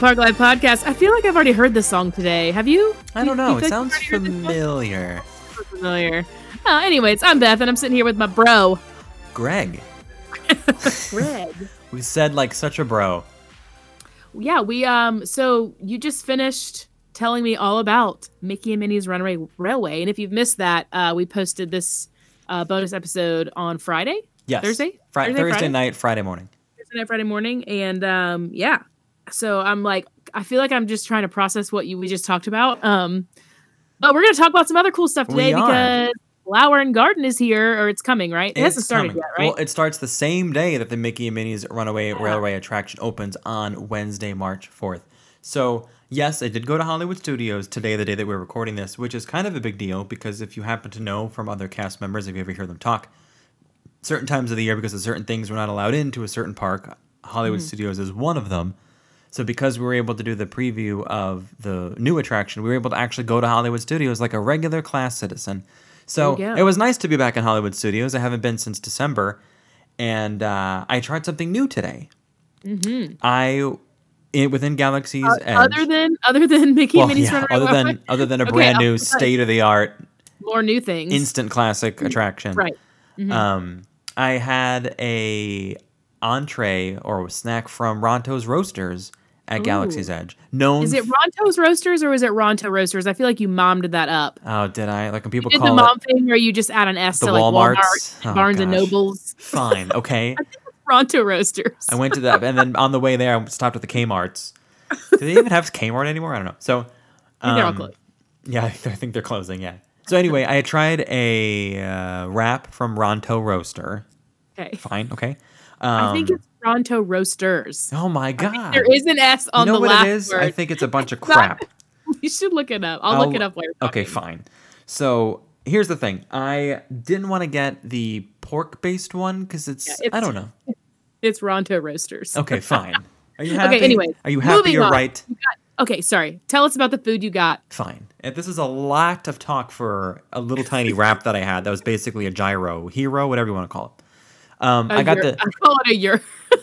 Park Life podcast. I feel like I've already heard this song today. Have you? I don't know. you It feel like sounds you've already heard this song? familiar. familiar. Uh, anyways, I'm Beth, and I'm sitting here with my bro, Greg. Greg. We said like such a bro. yeah, we um. So you just finished telling me all about Mickey and Minnie's Runaway Railway, and if you've missed that, uh, we posted this uh, bonus episode on Friday, Yes. Thursday? Fri- Thursday, Thursday Friday? night, Friday morning. Thursday night, Friday morning, and um, yeah. So I'm like, I feel like I'm just trying to process what you we just talked about. Um, but we're gonna talk about some other cool stuff today because Flower and Garden is here, or it's coming, right? It hasn't started coming. yet, right? Well, it starts the same day that the Mickey and Minnie's Runaway Yeah. Railway attraction opens on Wednesday, March 4th. So, yes, I did go to Hollywood Studios today, the day that we're recording this, which is kind of a big deal because if you happen to know from other cast members, if you ever hear them talk, certain times of the year, because of certain things we're not allowed into a certain park, Hollywood Mm-hmm. Studios is one of them. So because we were able to do the preview of the new attraction, we were able to actually go to Hollywood Studios like a regular class citizen. So it was nice to be back in Hollywood Studios. I haven't been since December, and uh, I tried something new today. Mm-hmm. I in, within Galaxy's Uh, Edge. other than other than Mickey well, Minnie's yeah, other than other than a Okay, brand new state of the art more new things, instant classic attraction. right? Um, I had a entree or snack from Ronto's Roasters at Galaxy's Edge. Known. Is it Ronto's Roasters or is it Ronto Roasters? I feel like you mommed that up. oh, did I? Like when people Did the mom thing where you just add an S the to like Walmart, and Oh, Barnes and. Nobles, fine. Okay. Ronto Roasters. I went to that, and then on the way there, I stopped at the Kmart's. Do they even have Kmart anymore? I don't know. So, I think they're all um, closed. Yeah, I think they're closing. Yeah. So anyway, I tried a uh, wrap from Ronto Roaster. Okay. Fine. Okay. Um, I think it's Ronto Roasters. Oh my god. There is an S on you know the what last it is? word. I think it's a bunch of crap. you should look it up. I'll, look I'll- it up later. Okay, fine. So here's the thing. I didn't want to get the pork-based one because it's, Yeah, it's- I don't know. It's Ronto Roasters. Okay, fine. Are you happy? okay, anyway. are you happy? You're on. right. You got- okay, sorry. Tell us about the food you got. Fine. And this is a lot of talk for a little tiny wrap that I had. That was basically a gyro hero, whatever you want to call it. Um, A I got euro- the I call it a euro.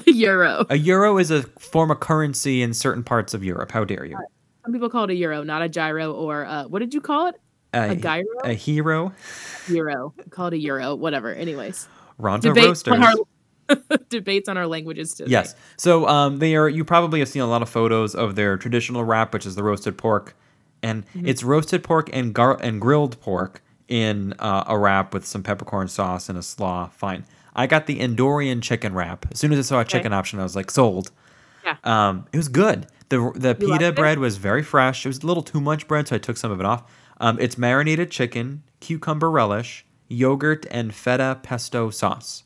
a euro. a euro is a form of currency in certain parts of Europe. How dare you? Some people call it a euro, not a gyro or uh, what did you call it? A gyro? A hero. Euro. Call it a euro. Whatever. Anyways, Ronto debates roasters. on our debates on our languages today. Yes. So um, they are. You probably have seen a lot of photos of their traditional wrap, which is the roasted pork, and Mm-hmm. it's roasted pork and gar- and grilled pork in uh, a wrap with some peppercorn sauce and a slaw. Fine. I got the Endorian chicken wrap. As soon as I saw a chicken option, I was like, sold. Yeah. Um, it was good. the The You pita it? bread was very fresh. It was a little too much bread, so I took some of it off. Um, it's marinated chicken, cucumber relish, yogurt, and feta pesto sauce.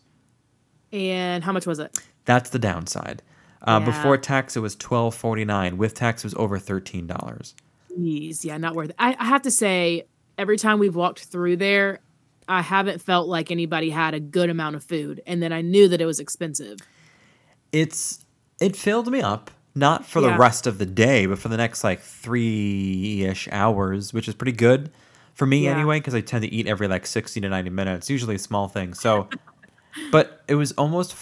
And how much was it? That's the downside. Uh, Yeah. Before tax, it was twelve forty nine. With tax, it was over thirteen dollars. Jeez, yeah, not worth it. I, I have to say, every time we've walked through there, I haven't felt like anybody had a good amount of food, and then I knew that it was expensive. It's it filled me up, not for Yeah. the rest of the day, but for the next like three ish hours, which is pretty good for me Yeah. anyway, because I tend to eat every like sixty to ninety minutes, usually a small thing. So, but it was almost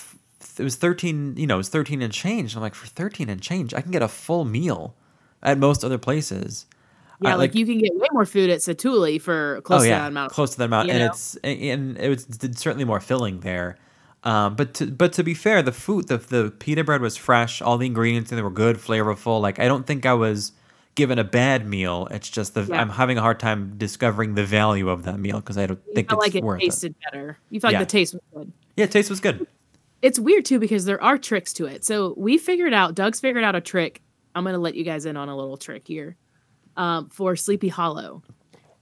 it was thirteen. You know, it was thirteen and change. I'm like, for thirteen and change, I can get a full meal at most other places. Yeah, I- like, you can get way more food at Satu'li for close oh to that amount. close to that amount, and know? it's and it was certainly more filling there. Um, but to but to be fair, the food, the the pita bread was fresh. All the ingredients in there were good, flavorful. Like I don't think I was given a bad meal. It's just the Yeah. I'm having a hard time discovering the value of that meal because I don't You think it's like it worth it. tasted better. You felt Yeah. like the taste was good. Yeah, taste was good. It's weird too because there are tricks to it. So we figured out, Doug's figured out a trick. I'm going to let you guys in on a little trick here um, for Sleepy Hollow.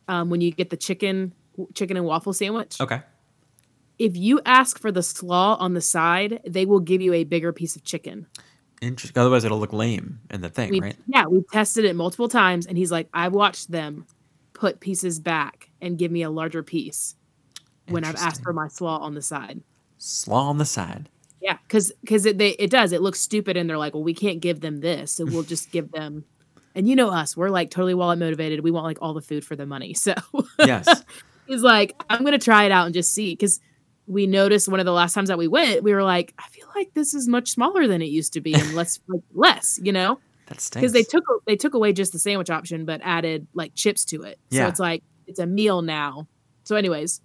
Um, when you get the chicken, chicken and waffle sandwich, Okay. if you ask for the slaw on the side, they will give you a bigger piece of chicken. Interesting. Otherwise, it'll look lame in the thing, We, right? Yeah, we tested it multiple times, and he's like, "I've watched them put pieces back and give me a larger piece when I've asked for my slaw on the side. Slaw on the side. Yeah, because because it they, it does it looks stupid, and they're like, well, we can't give them this, so we'll just give them And you know us, we're like totally wallet motivated. We want like all the food for the money. So Yes. he's like, I'm gonna try it out and just see because we noticed one of the last times that we went, we were like, I feel like this is much smaller than it used to be and less like less, you know, That stinks. because they took they took away just the sandwich option but added like chips to it. Yeah. So it's like it's a meal now. So, anyways,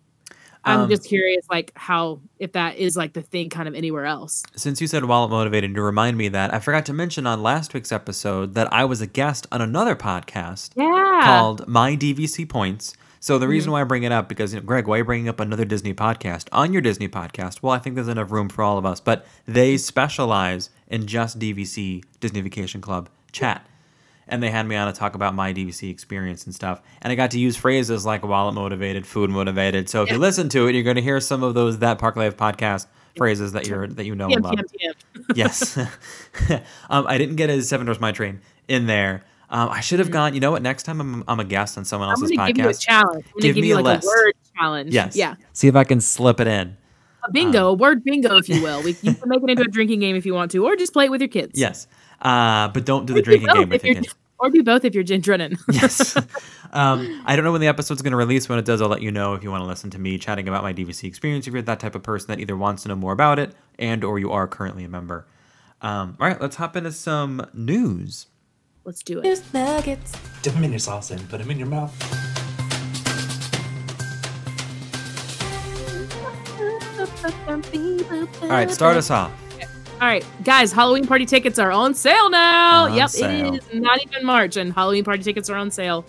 I'm Um, just curious, like how if that is like the thing kind of anywhere else. Since you said wallet motivated, to remind me that I forgot to mention on last week's episode that I was a guest on another podcast Yeah. called My DVC Points. So the Mm-hmm. reason why I bring it up because you know, Greg, why are you bringing up another Disney podcast on your Disney podcast? Well, I think there's enough room for all of us, but they specialize in just DVC Disney Vacation Club chat. And they had me on to talk about my DVC experience and stuff. And I got to use phrases like wallet motivated, food motivated. So if you listen to it, you're going to hear some of those that Park Life podcast phrases that you're that you know TM, and love yes. um, I didn't get a Seven Dwarfs Mine Train in there. Um, I should have gone. You know what? Next time I'm, I'm a guest on someone else's gonna give you a podcast. challenge. I'm Give give, me you a like list. a word challenge. Yes. Yeah. See if I can slip it in. A bingo, a word bingo, if you will. We you can make it into a drinking game if you want to, or just play it with your kids. Yes. Uh, but don't do the Or do drinking game with if your kids. Or do both if you're gin drinking. Yes. um, I don't know when the episode's going to release. When it does, I'll let you know if you want to listen to me chatting about my DVC experience. If you're that type of person that either wants to know more about it and or you are currently a member. Um, all right, let's hop into some news. Let's do it. News nuggets. Dip them in your sauce and put them in your mouth. All right, start us off. All right, guys, Halloween party tickets are on sale now. On yep, sale. it is not even March, and Halloween party tickets are on sale.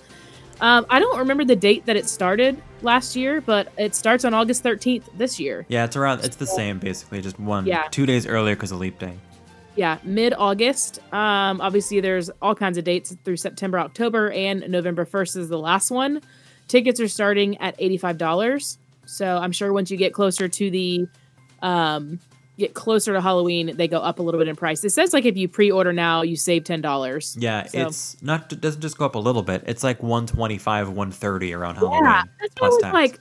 Um, I don't remember the date that it started last year, but it starts on August 13th this year. Yeah, it's around. It's the same basically, just one, Yeah. two days earlier because of leap day. Yeah, mid August. Um, obviously, there's all kinds of dates through September, October, and November 1st is the last one. Tickets are starting at $85. So I'm sure once you get closer to the, um, get closer to Halloween, they go up a little bit in price. It says like if you pre-order now, you save ten dollars. Yeah, So- it's not. It doesn't just go up a little bit. It's like one twenty five, one thirty around Halloween Yeah, that's plus tax. like.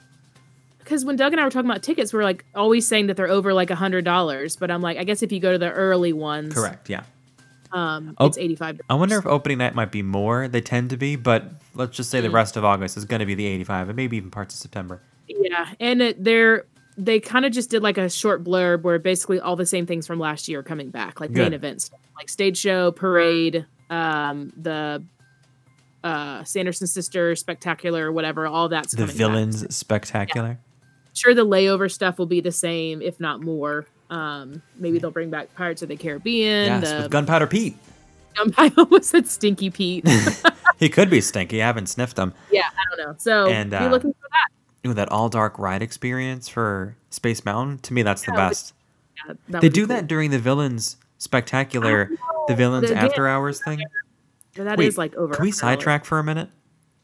Because when Doug and I were talking about tickets, we are like always saying that they're over like a hundred dollars. But I'm like, I guess if you go to the early ones, Correct. Yeah. Um, Oh, it's eighty five. I wonder if opening night might be more. They tend to be, but let's just say the Mm. rest of August is going to be the eighty five, and maybe even parts of September. Yeah, and it, they're they kind of just did like a short blurb where basically all the same things from last year are coming back, like main events, like stage show, parade, um, the uh, Sanderson sisters, spectacular, whatever, all that's The coming back. villains spectacular. Sure, the layover stuff will be the same, if not more. Um, maybe they'll bring back Pirates of the Caribbean. Yes, the with Gunpowder Pete. I almost said Stinky Pete. He could be stinky. I haven't sniffed him. yeah, I don't know. So And, be uh, looking for that. Ooh, that all dark ride experience for Space Mountain. To me, that's the Yeah, best. Yeah, that They do cool. that during the villains spectacular, the villains The- after hours thing. That is Wait, like over. Can we a hundred dollars. sidetrack for a minute?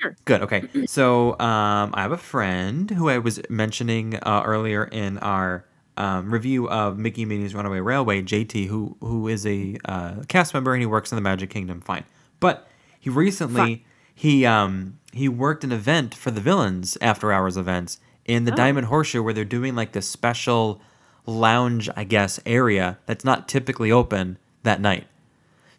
Sure. Good. Okay. So um, I have a friend who I was mentioning uh, earlier in our um, review of Mickey Minnie's Runaway Railway. JT, who who is a uh, cast member and he works in the Magic Kingdom. Fine, but he recently Fine. He um he worked an event for the villains after hours events in the Oh. Diamond Horseshoe where they're doing like this special lounge, I guess, area that's not typically open that night.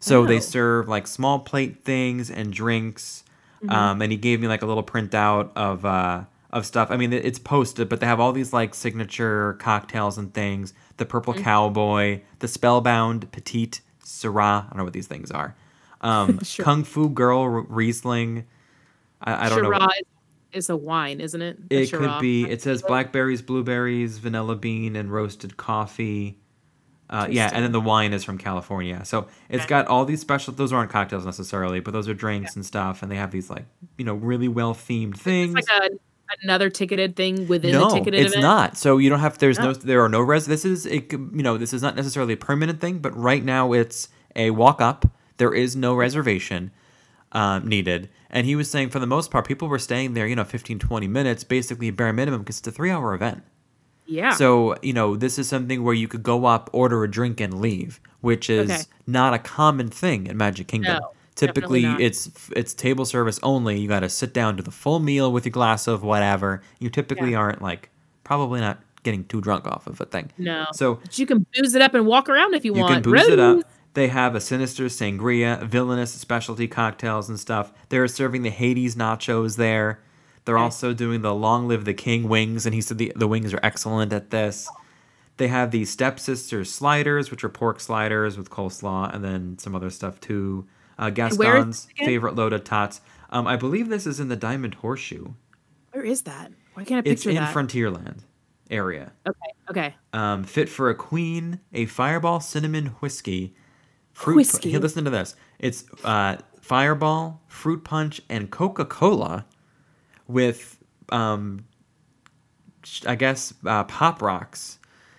So they Oh. serve like small plate things and drinks. Mm-hmm. Um, and he gave me like a little printout of uh, of stuff. I mean, it's posted, but they have all these like signature cocktails and things. The Purple Mm-hmm. Cowboy, the Spellbound Petite Sirah. I don't know what these things are. Um, Sure. Kung Fu Girl Riesling. I, I don't know. Shiraz is a wine, isn't it? A It could be. It says blackberries, blueberries, vanilla bean, and roasted coffee. Uh, yeah, and then the wine is from California. So it's Okay. got all these special. Those aren't cocktails necessarily, but those are drinks and stuff. And they have these like you know really well themed things. It's like a, another ticketed thing within no, the ticketed it's event. not. So you don't have. There's no. No. There are no res. This is it. could- You know, this is not necessarily a permanent thing, but right now it's a walk up. There is no reservation um, needed. And he was saying for the most part, people were staying there. You know, 15, 20 minutes, basically bare minimum, because it's a three hour event. Yeah. So, you know, this is something where you could go up, order a drink, and leave, which is Okay. not a common thing in Magic Kingdom. No, Typically, it's it's table service only. You got to sit down to the full meal with your glass of whatever. You typically Yeah. aren't like probably not getting too drunk off of a thing. no. So But you can booze it up and walk around if you, you want. can booze it up. They have a sinister sangria, villainous specialty cocktails and stuff. They're serving the Hades nachos there. They're Okay. also doing the Long Live the King wings, and he said the, the wings are excellent at this. They have the Stepsister sliders, which are pork sliders with coleslaw, and then some other stuff too. Uh, Gaston's favorite loaded tots. Um, I believe this is in the Diamond Horseshoe. Where is that? Why can't I picture It's picture in that? Frontierland area. Okay. Okay. Um, fit for a queen, a fireball cinnamon whiskey, fruit. Whiskey? Here, listen to this. It's uh, fireball, fruit punch, and Coca Cola, with um, I guess uh, pop rocks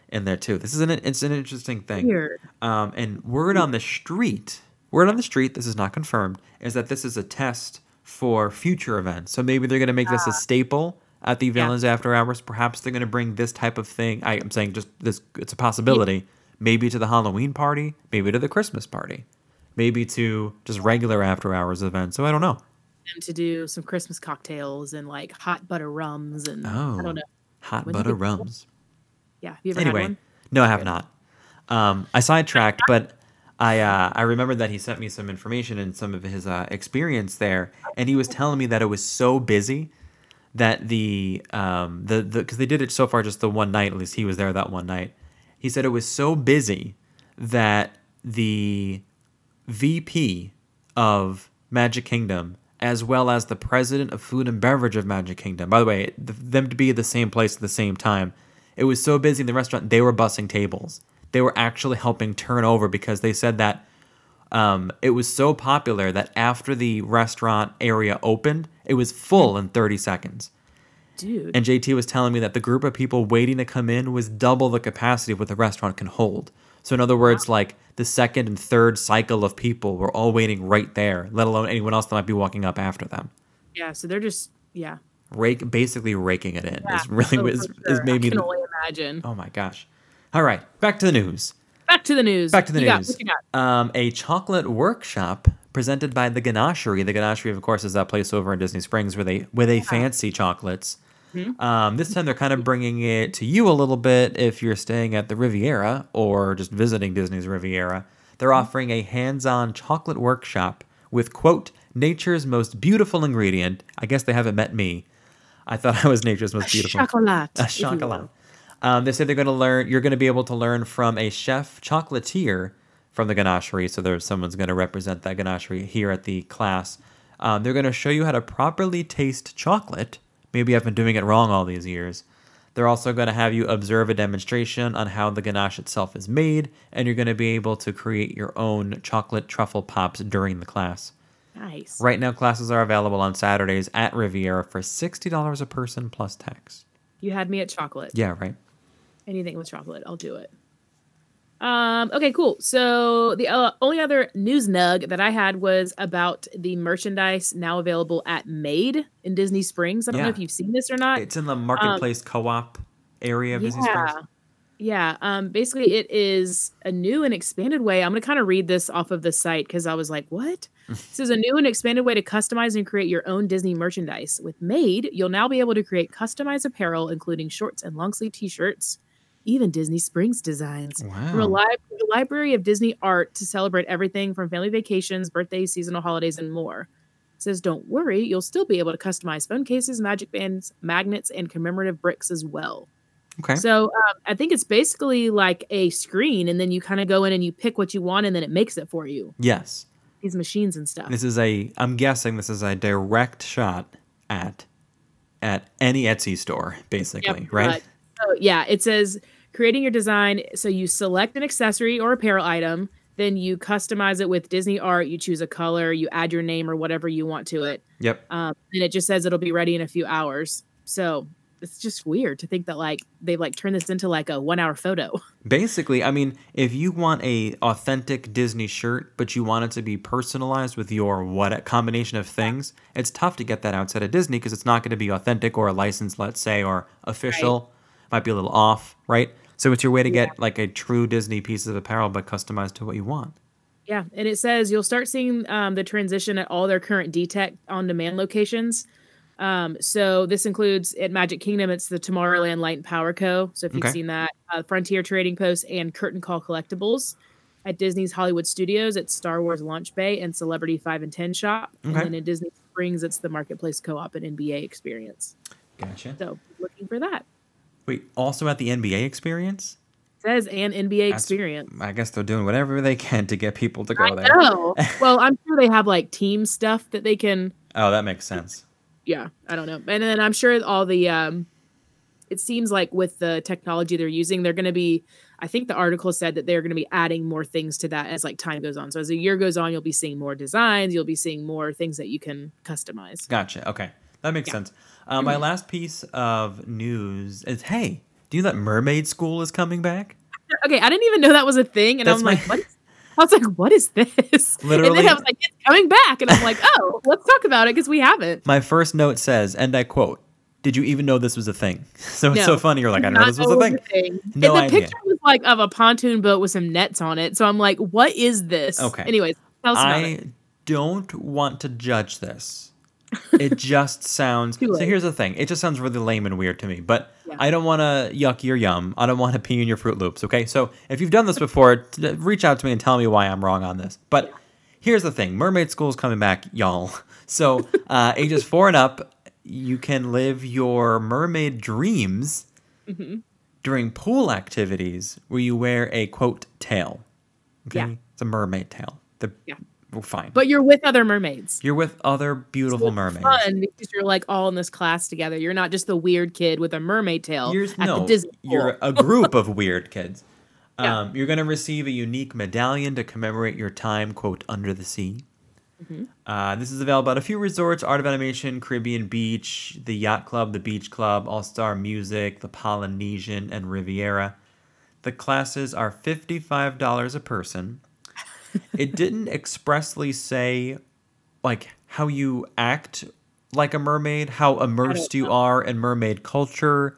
in there too. This is an it's an interesting thing. Weird. Um, and word on the street, word on the street, this is not confirmed, is that this is a test for future events. So maybe they're going to make this a staple at the Ah. Yeah. Villains After Hours. Perhaps they're going to bring this type of thing. I, I'm saying just this, it's a possibility. Maybe to the Halloween party, maybe to the Christmas party, maybe to just regular After Hours events. So I don't know. To do some Christmas cocktails and like hot butter rums and Oh, I don't know. hot butter rums. Yeah. Have you ever had anyway, one? no, I have not. Um, I sidetracked, but I uh, I remembered that he sent me some information and some of his uh, experience there, and he was telling me that it was so busy that the um the the because they did it so far just the one night at least he was there that one night. He said it was so busy that the VP of Magic Kingdom, as well as the president of food and beverage of Magic Kingdom. By the way, th- them to be at the same place at the same time. It was so busy in the restaurant, they were bussing tables. They were actually helping turn over because they said that um, it was so popular that after the restaurant area opened, it was full in 30 seconds. Dude. And JT was telling me that the group of people waiting to come in was double the capacity of what the restaurant can hold. So in other words, like the second and third cycle of people were all waiting right there, let alone anyone else that might be walking up after them. yeah. So they're just yeah. Rake, basically raking it in yeah. is really Oh, is, for is sure. made I me. can only imagine. Oh my gosh! All right, back to the news. Back to the news. Back to the You got- news. what you got? Um, a chocolate workshop presented by the Ganachery. The Ganachery, of course, is that place over in Disney Springs where they where they fancy chocolates. Mm-hmm. Um, this time they're kind of bringing it to you a little bit if you're staying at the Riviera or just visiting Disney's Riviera. They're Mm-hmm. offering a hands-on chocolate workshop with quote nature's most beautiful ingredient. I guess they haven't met me. I thought I was nature's most beautiful. Chocolate. A you Um, they say they're going to learn. You're going to be able to learn from a chef chocolatier from the ganachery. So there's someone's going to represent that ganachery here at the class. Um, they're going to show you how to properly taste chocolate. Maybe I've been doing it wrong all these years. They're also going to have you observe a demonstration on how the ganache itself is made, and you're going to be able to create your own chocolate truffle pops during the class. Nice. Right now, classes are available on Saturdays at Riviera for $60 a person plus tax. You had me at chocolate. Yeah, right. Anything with chocolate, I'll do it. Um, okay, cool. So the uh, only other news nug that I had was about the merchandise now available at Made in Disney Springs. I don't know if you've seen this or not. It's in the marketplace co-op area of Disney Um, yeah. Springs. Yeah. Um, basically, it is a new and expanded way. I'm going to kind of read this off of the site because I was like, what? this is a new and expanded way to customize and create your own Disney merchandise. With Made, you'll now be able to create customized apparel, including shorts and long sleeve t shirts, even Disney Springs designs. From a, li- a library of Disney art to celebrate everything from family vacations, birthdays, seasonal holidays, and more. It says, don't worry, you'll still be able to customize phone cases, magic bands, magnets, and commemorative bricks as well. Okay. So um, I think it's basically like a screen, and then you kind of go in and you pick what you want, and then it makes it for you. yes. These machines and stuff. This is a I'm guessing this is a direct shot at at any Etsy store, basically, Yep, right? uh, so yeah, it says creating your design. So you select an accessory or apparel item, then you customize it with Disney art. You choose a color, you add your name or whatever you want to it, Yep. um, and it just says it'll be ready in a few hours. So it's just weird to think that like they've like turned this into like a one hour photo. Basically, I mean, if you want a authentic Disney shirt, but you want it to be personalized with your what combination of things, it's tough to get that outside of Disney because it's not going to be authentic or a license, let's say, or official. Might be a little off, right? So it's your way to get like a true Disney piece of apparel, but customized to what you want. Yeah, and it says you'll start seeing um, the transition at all their current D-Tech on demand locations. Um, so this includes at Magic Kingdom, it's the Tomorrowland Light and Power Co. So if you've Okay. seen that, uh, Frontier Trading Post and Curtain Call Collectibles. at Disney's Hollywood Studios, it's Star Wars Launch Bay and Celebrity 5 and 10 Shop. And then in Disney Springs, it's the Marketplace Co op and NBA experience. Gotcha. So looking for that. Wait, also at the NBA experience? says an NBA That's- experience. I guess they're doing whatever they can to get people to go I there. know. well, I'm sure they have like team stuff that they can. Oh, that makes sense. Yeah, I don't know. And then I'm sure all the. um It seems like with the technology they're using, they're going to be. I think the article said that they're going to be adding more things to that as like time goes on. So as the year goes on, you'll be seeing more designs. You'll be seeing more things that you can customize. Gotcha. Okay. That makes Yeah. sense. Uh, my last piece of news is hey, do you know that Mermaid School is coming back? Okay, I didn't even know that was a thing, and That's I'm my- like, what? I was like, what is this? And Literally- then I was like, it's coming back, and I'm like, oh, let's talk about it because we haven't. My first note says, and I quote, Did you even know this was a thing? So it's so funny. You're like, I Not know this was a thing. thing. No and the idea. picture was like of a pontoon boat with some nets on it. So I'm like, what is this? Okay. Anyways, tell us about I don't want to judge this. It just sounds. So here's the thing. It just sounds really lame and weird to me. But Yeah. I don't want to yuck your yum. I don't want to pee in your Fruit Loops. Okay. So if you've done this before, t- reach out to me and tell me why I'm wrong on this. But here's the thing. Mermaid School's coming back, y'all. So uh, ages four and up, you can live your mermaid dreams Mm-hmm. during pool activities where you wear a quote tail. Okay. Yeah. It's a mermaid tail. The, Yeah. Well, fine. But you're with other mermaids. You're with other beautiful It's mermaids. Fun because you're like all in this class together. You're not just the weird kid with a mermaid tail You're, at no, the Disney. you're a group of weird kids. Yeah. Um, you're going to receive a unique medallion to commemorate your time, quote, under the sea. Mm-hmm. Uh, this is available at a few resorts Art of Animation, Caribbean Beach, the Yacht Club, the Beach Club, All Star Music, the Polynesian, and Riviera. The classes are $55 a person. It didn't expressly say like how you act like a mermaid, how immersed you are in mermaid culture.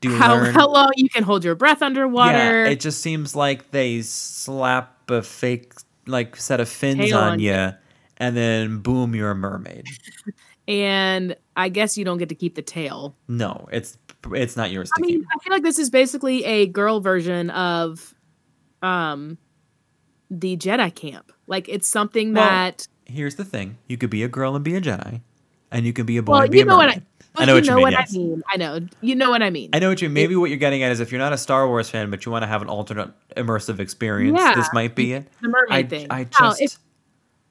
Do you how, learn? how long you can hold your breath underwater. Yeah, it just seems like they slap a fake like set of fins Tail on on you, and then boom, you're a mermaid. and I guess you don't get to keep the tail. No, it's it's not yours I to mean, keep. I feel like this is basically a girl version of um the Jedi camp. Like it's something Well, that Here's the thing: you could be a girl and be a Jedi, and you can be a boy well, and be you a know what mermaid. I, I know you what you know mean, what yes. I mean. I know. You know what I mean. I know what you. Maybe what you're getting at is if you're not a Star Wars fan, but you want to have an alternate immersive experience, Yeah. this might be it. the mermaid I, thing. I Now, just if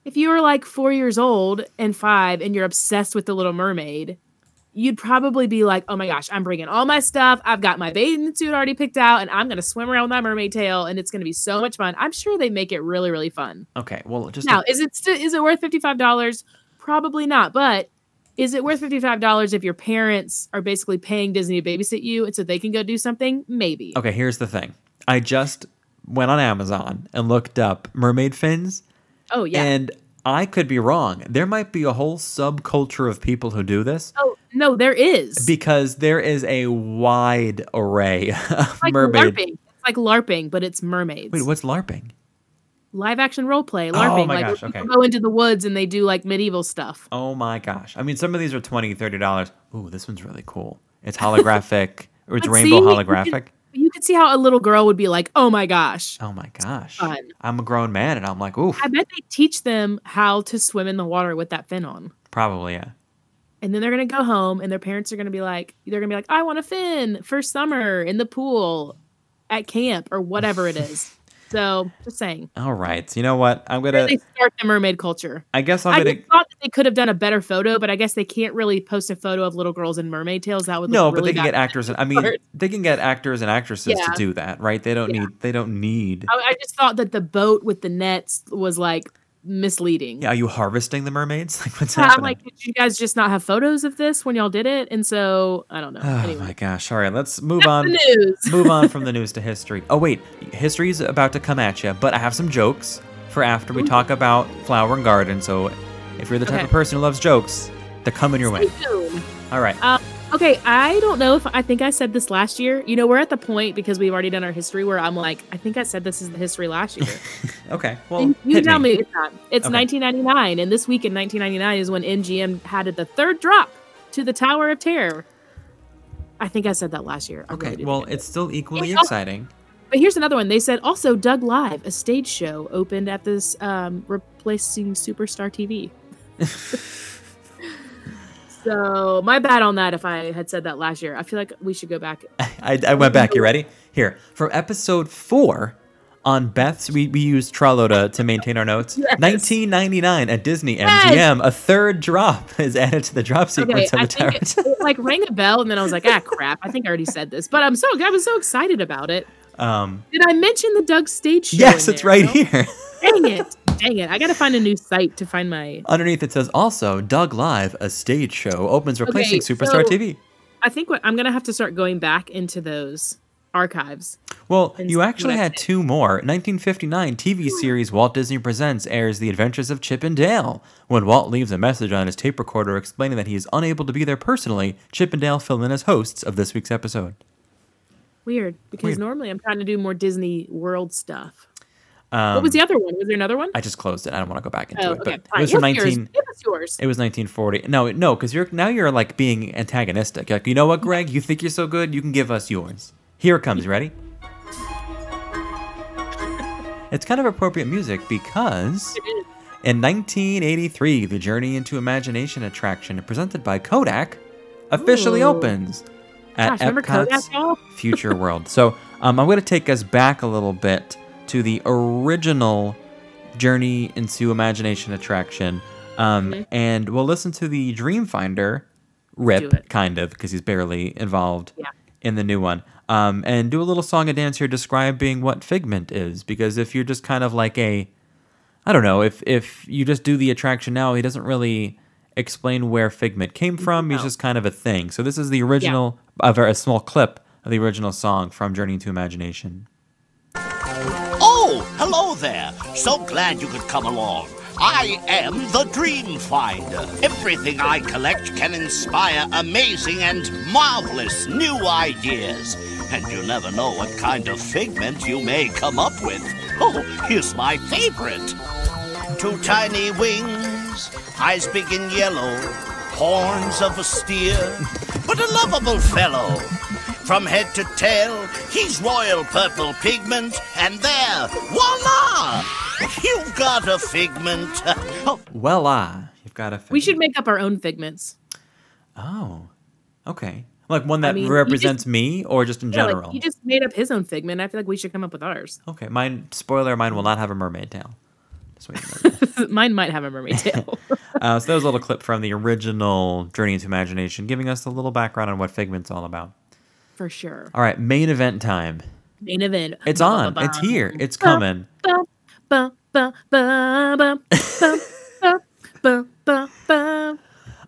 if you were like 4 years old and 5 and you're obsessed with the little mermaid, you'd probably be like, "Oh my gosh, I'm bringing all my stuff. I've got my bathing suit already picked out and I'm going to swim around with my mermaid tail and it's going to be so much fun." I'm sure they make it really really fun. okay. Well, just Now, is it st- is it worth fifty five dollars? Probably not. But is it worth fifty five dollars if your parents are basically paying Disney to babysit you and so they can go do something? Maybe. Okay, here's the thing. I just went on Amazon and looked up mermaid fins, Oh yeah. and I could be wrong. There might be a whole subculture of people who do this oh no, there is. because there is a wide array of like mermaid. LARPing. It's like LARPing, but it's mermaids. Wait, what's LARPing? Live action role play. Oh LARPing. Oh my like gosh, okay. go into the woods and they do like medieval stuff. Oh my gosh. I mean, some of these are 20 $30. Ooh, this one's really cool. It's holographic, or it's But rainbow see, you holographic. can- You can see how a little girl would be like, "Oh my gosh." Oh my gosh. Fun. I'm a grown man and I'm like, oof. I bet they teach them how to swim in the water with that fin on. Probably, yeah. And then they're gonna go home and their parents are gonna be like they're gonna be like i want a fin for summer in the pool at camp or whatever it is so just saying All right. You know what? I'm going they to, start the mermaid culture I guess I'm i to. thought that they could have done a better photo but i guess they can't really post a photo of little girls in mermaid tails that would No, but really they can get actors. And, I mean, they can get actors and actresses to do that, right? They don't Yeah. need. They don't need. I, I just thought that the boat with the nets was like misleading Yeah, are you harvesting the mermaids? Like what's i'm happening? like did you guys just not have photos of this when y'all did it and so i don't know oh anyway my gosh! All right, let's move That's on. move on from the news to history. Oh wait, history's about to come at you, but I have some jokes for after we Ooh. talk about flower and garden. So if you're the type Okay. of person who loves jokes, they're coming your way. Tuned. All right. Um, Okay, I don't know if I think I said this last year. You know, we're at the point because we've already done our history where I'm like, I think I said this is the history last year. Okay. Well, And you tell me. me it's not. It's Okay. 1999, and this week in 1999 is when MGM had the third drop to the Tower of Terror. I think I said that last year. I Okay. really Well, it's still equally It's exciting. But here's another one. They said also Doug Live, a stage show, opened at this um, replacing Superstar TV. so my bad on that. If I had said that last year, I feel like we should go back. I, I went back. You ready? Here from episode four on Beth's. We, we used Trello to, to maintain our notes. Yes. 1999 at Disney Yes. MGM. A third drop is added to the drop Okay, sequence of the Towers. it, it, like rang a bell, and then I was like, ah, crap. I think I already said this, but I'm so I was so excited about it. Um, Did I mention the Doug stage show? yes, it's there? right here. Dang it! Dang it! I gotta find a new site to find my. Underneath it says also Doug Live, a stage show, opens replacing Okay, Superstar so- TV. I think what I'm gonna have to start going back into those archives. Well, you actually had two more. 1959 TV series Walt Disney Presents airs The Adventures of Chip and Dale. When Walt leaves a message on his tape recorder explaining that he is unable to be there personally, Chip and Dale fill in as hosts of this week's episode. Weird, because Weird. normally I'm trying to do more Disney World stuff. Um, what was the other one? Was there another one? I just closed it. I don't want to go back into oh, it, okay. but fine. it was from What's 19. Yours? Give us yours. It was 1940. No, no, because you're now you're like being antagonistic. Like, you know what, Greg? You think you're so good? You can give us yours. Here it comes. Ready? It's kind of appropriate music because in 1983, the Journey into Imagination attraction presented by Kodak officially Ooh. opens at Gosh, Kodak, Epcot's? Future World. So um, I'm going to take us back a little bit to the original Journey into Imagination attraction, um, Mhm. and we'll listen to the Dreamfinder rip, kind of, because he's barely involved Yeah. in the new one. Um, and do a little song and dance here describing what Figment is, because if you're just kind of like a, I don't know, if if you just do the attraction now, he doesn't really explain where Figment came from. He's just kind of a thing. So this is the original, a very a small clip of the original song from Journey into Imagination. Hello there. So glad you could come along. I am the Dreamfinder. Everything I collect can inspire amazing and marvelous new ideas. And you never know what kind of figment you may come up with. Oh, here's my favorite. Two tiny wings, eyes big and yellow, horns of a steer, but a lovable fellow. From head to tail, he's royal purple pigment, and there, voila! You've got a figment. oh, Well, ah, you've got a. Figment. We should make up our own figments. Oh, okay. Like one that mean, you represents me, or just in Yeah, general. like he just made up his own figment. I feel like we should come up with ours. Okay, mine. Spoiler: mine will not have a mermaid tail. Just so you know. Mine might have a mermaid tail. uh, so that was a little clip from the original Journey into Imagination, giving us a little background on what Figment's all about for sure. All right, main event time. Main event. It's ba, on. Ba, ba, it's here. It's coming.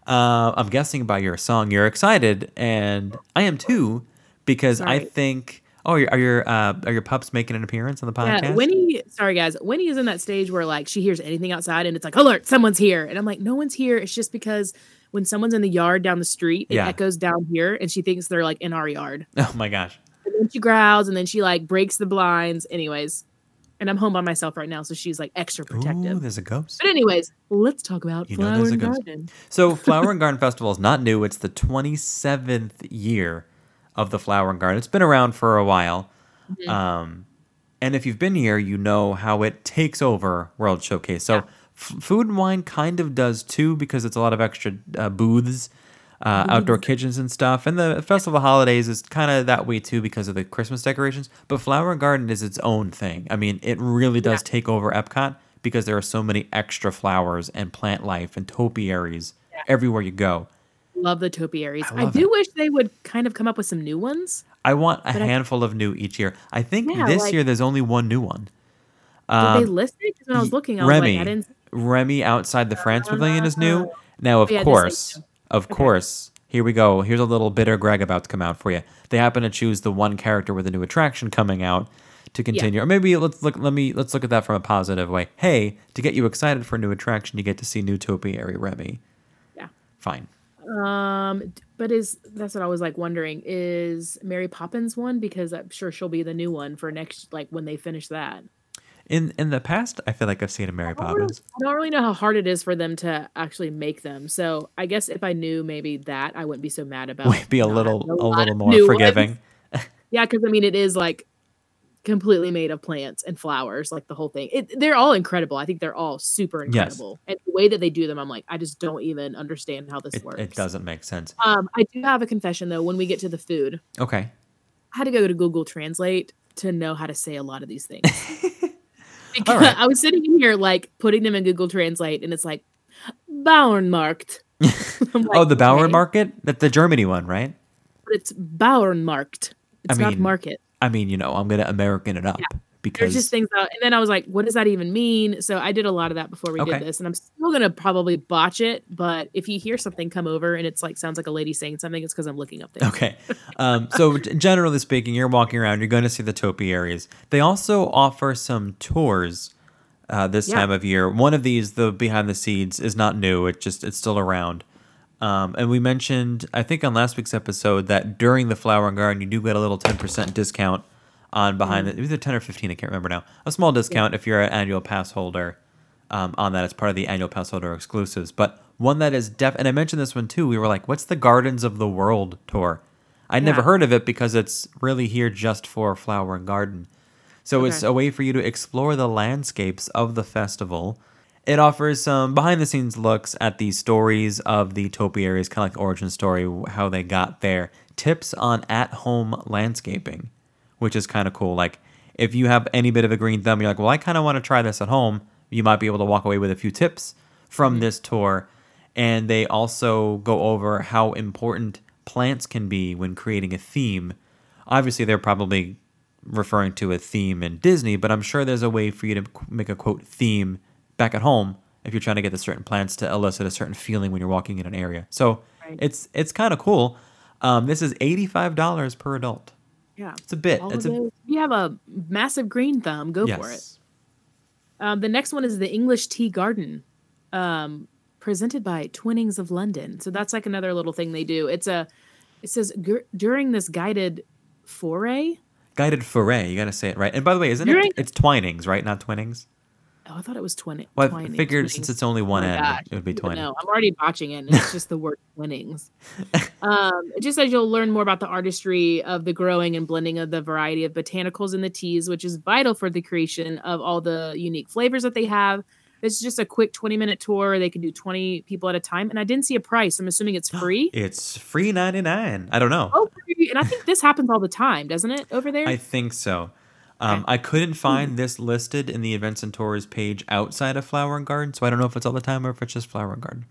Uh, I'm guessing by your song, you're excited, and I am too, because sorry. I think. Oh, are your uh, are your pups making an appearance on the podcast? Yeah, Winnie. Sorry, guys. Winnie is in that stage where like she hears anything outside, and it's like alert, someone's here, and I'm like, no one's here. It's just because when someone's in the yard down the street, it Yeah. echoes down here and she thinks they're like in our yard. oh my gosh. And then she growls and then she like breaks the blinds. Anyways, and I'm home by myself right now, so she's like extra Ooh, protective. there's a ghost. but anyways, let's talk about You Flower and. Garden. So, Flower and Garden Festival is not new. It's the 27th year of the Flower and Garden. It's been around for a while. Mm-hmm. Um, and if you've been here, you know how it takes over World Showcase. So, Yeah. F- Food and Wine kind of does too because it's a lot of extra uh, booths, uh, outdoor kitchens and stuff. And the Festival of Holidays is kind of that way too because of the Christmas decorations. But Flower and Garden is its own thing. I mean, it really does take over Epcot because there are so many extra flowers and plant life and topiaries everywhere you go. Love the topiaries. I I, do it. wish they would kind of come up with some new ones. I want a But I- handful of new each year. I think Yeah, this like- year there's only one new one. Did Um, they list it? 'Cause when I was looking, I was Remy, like, I didn't. Remy outside the France Pavilion is new. Now, of Yeah, course, of course, here we go. Here's a little bitter Greg about to come out for you. They happen to choose the one character with a new attraction coming out to continue, or maybe let's look. Let me let's look at that from a positive way. Hey, to get you excited for a new attraction, you get to see new Topiary Remy. Yeah. Fine. Um, but is that's what I was like wondering is Mary Poppins one because I'm sure she'll be the new one for next like when they finish that. In in the past, I feel like I've seen a Mary I don't really- Poppins. I don't really know how hard it is for them to actually make them. So I guess if I knew maybe that, I wouldn't be so mad about. Would be a little a little more forgiving. Yeah, because I mean it is like completely made of plants and flowers, like the whole thing. It, they're all incredible. I think they're all super Yes. incredible. And the way that they do them, I'm like, I just don't even understand how this It, works. it doesn't make sense. Um, I do have a confession though. When we get to the food, Okay. I had to go to Google Translate to know how to say a lot of these things. because right. I was sitting in here like putting them in Google Translate, and it's like Bauernmarkt. Oh, like, oh, the Bauer okay, Market? That's the Germany one, right? but It's Bauernmarkt. It's not mean, market. I mean, you know, I'm going to American it up There's because just things out, and then I was like, "What does that even mean?" So I did a lot of that before we Okay. did this, and I'm still gonna probably botch it. But if you hear something come over and it's like sounds like a lady saying something, it's because I'm looking up there. Okay. Um, so generally speaking, you're walking around, you're going to see the topiaries. They also offer some tours uh, this Yeah. time of year. One of these, the behind the scenes, is not new. It just it's still around. Um, and we mentioned, I think on last week's episode, that during the flower and garden, you do get a little 10% discount on behind Mm. the either 10 or 15, I can't remember now. A small discount if you're an annual pass holder um, on that. It's part of the annual pass holder exclusives. But one that is def, and I mentioned this one too. We were like, what's the Gardens of the World tour? I'd never heard of it because it's really here just for flower and garden. So it's a way for you to explore the landscapes of the festival. It offers some behind the scenes looks at the stories of the topiaries, kind of like origin story, how they got there. Tips on at home landscaping, which is kind of cool. Like if you have any bit of a green thumb, you're like, well, I kind of want to try this at home. You might be able to walk away with a few tips from this tour. And they also go over how important plants can be when creating a theme. Obviously, they're probably referring to a theme in Disney, but I'm sure there's a way for you to make a quote theme back at home if you're trying to get the certain plants to elicit a certain feeling when you're walking in an area. So Right. it's it's kind of cool. Um, this is eighty five dollars per adult. Yeah, It's a bit. It's a. If you have a massive green thumb, go for it. Um, the next one is the English Tea Garden, um, presented by Twinnings of London. So that's like another little thing they do. It's a, it says "Gur- during this guided foray. Guided foray. You got to say it right. And by the way, isn't During- it? It's Twinings, right? Not Twinnings. Oh, I thought it was twin. Well, I figured Twinnings. since it's only one Oh end, gosh, it would be I don't know. I'm already botching it. And it's just the word twinnings. Um, it just says you'll learn more about the artistry of the growing and blending of the variety of botanicals in the teas, which is vital for the creation of all the unique flavors that they have. It's just a quick 20 minute tour. They can do 20 people at a time. And I didn't see a price. I'm assuming it's free. It's free ninety nine. I don't know. oh, free. and I think this happens all the time, doesn't it, over there? I think so. Um, Okay. I couldn't find this listed in the events and tours page outside of Flower and Garden, so I don't know if it's all the time or if it's just Flower and Garden.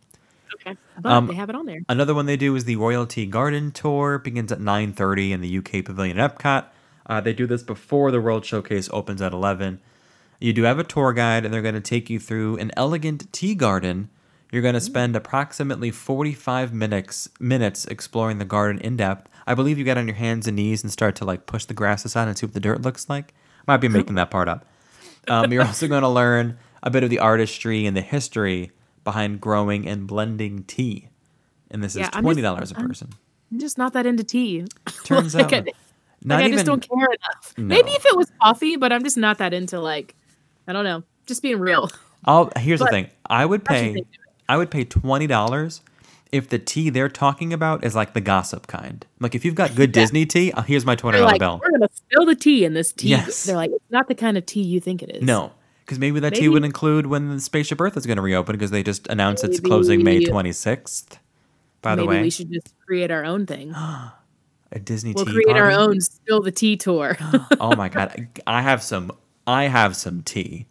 okay. But um, they have it on there. Another one they do is the Royalty Garden Tour. Begins at 9:30 in the UK Pavilion at Epcot. Uh, they do this before the World Showcase opens at 11. You do have a tour guide, and they're going to take you through an elegant tea garden. You're going to spend approximately 45 minutes minutes exploring the garden in depth. I believe you get on your hands and knees and start to like push the grass aside and see what the dirt looks like. I might be making that part up. Um, you're also going to learn a bit of the artistry and the history behind growing and blending tea. And this is Yeah, I'm twenty dollars a person. I'm just not that into tea. Turns Like, out, I- not like, I just don't care enough. No. Maybe if it was coffee, but I'm just not that into like, I don't know, just being real. I'll, here's the thing. I would pay. I would pay twenty dollars if the tea they're talking about is like the gossip kind. Like if you've got good Yeah. Disney tea, uh, here's my twenty They're like, bill. we're gonna spill the tea in this tea. Yes. They're like, it's not the kind of tea you think it is. No, because maybe that tea would include when the Spaceship Earth is going to reopen because they just announced it's closing May twenty sixth. By maybe the way, we should just create our own thing. a Disney We'll tea create our own spill the tea tour. oh my god, I have some. I have some tea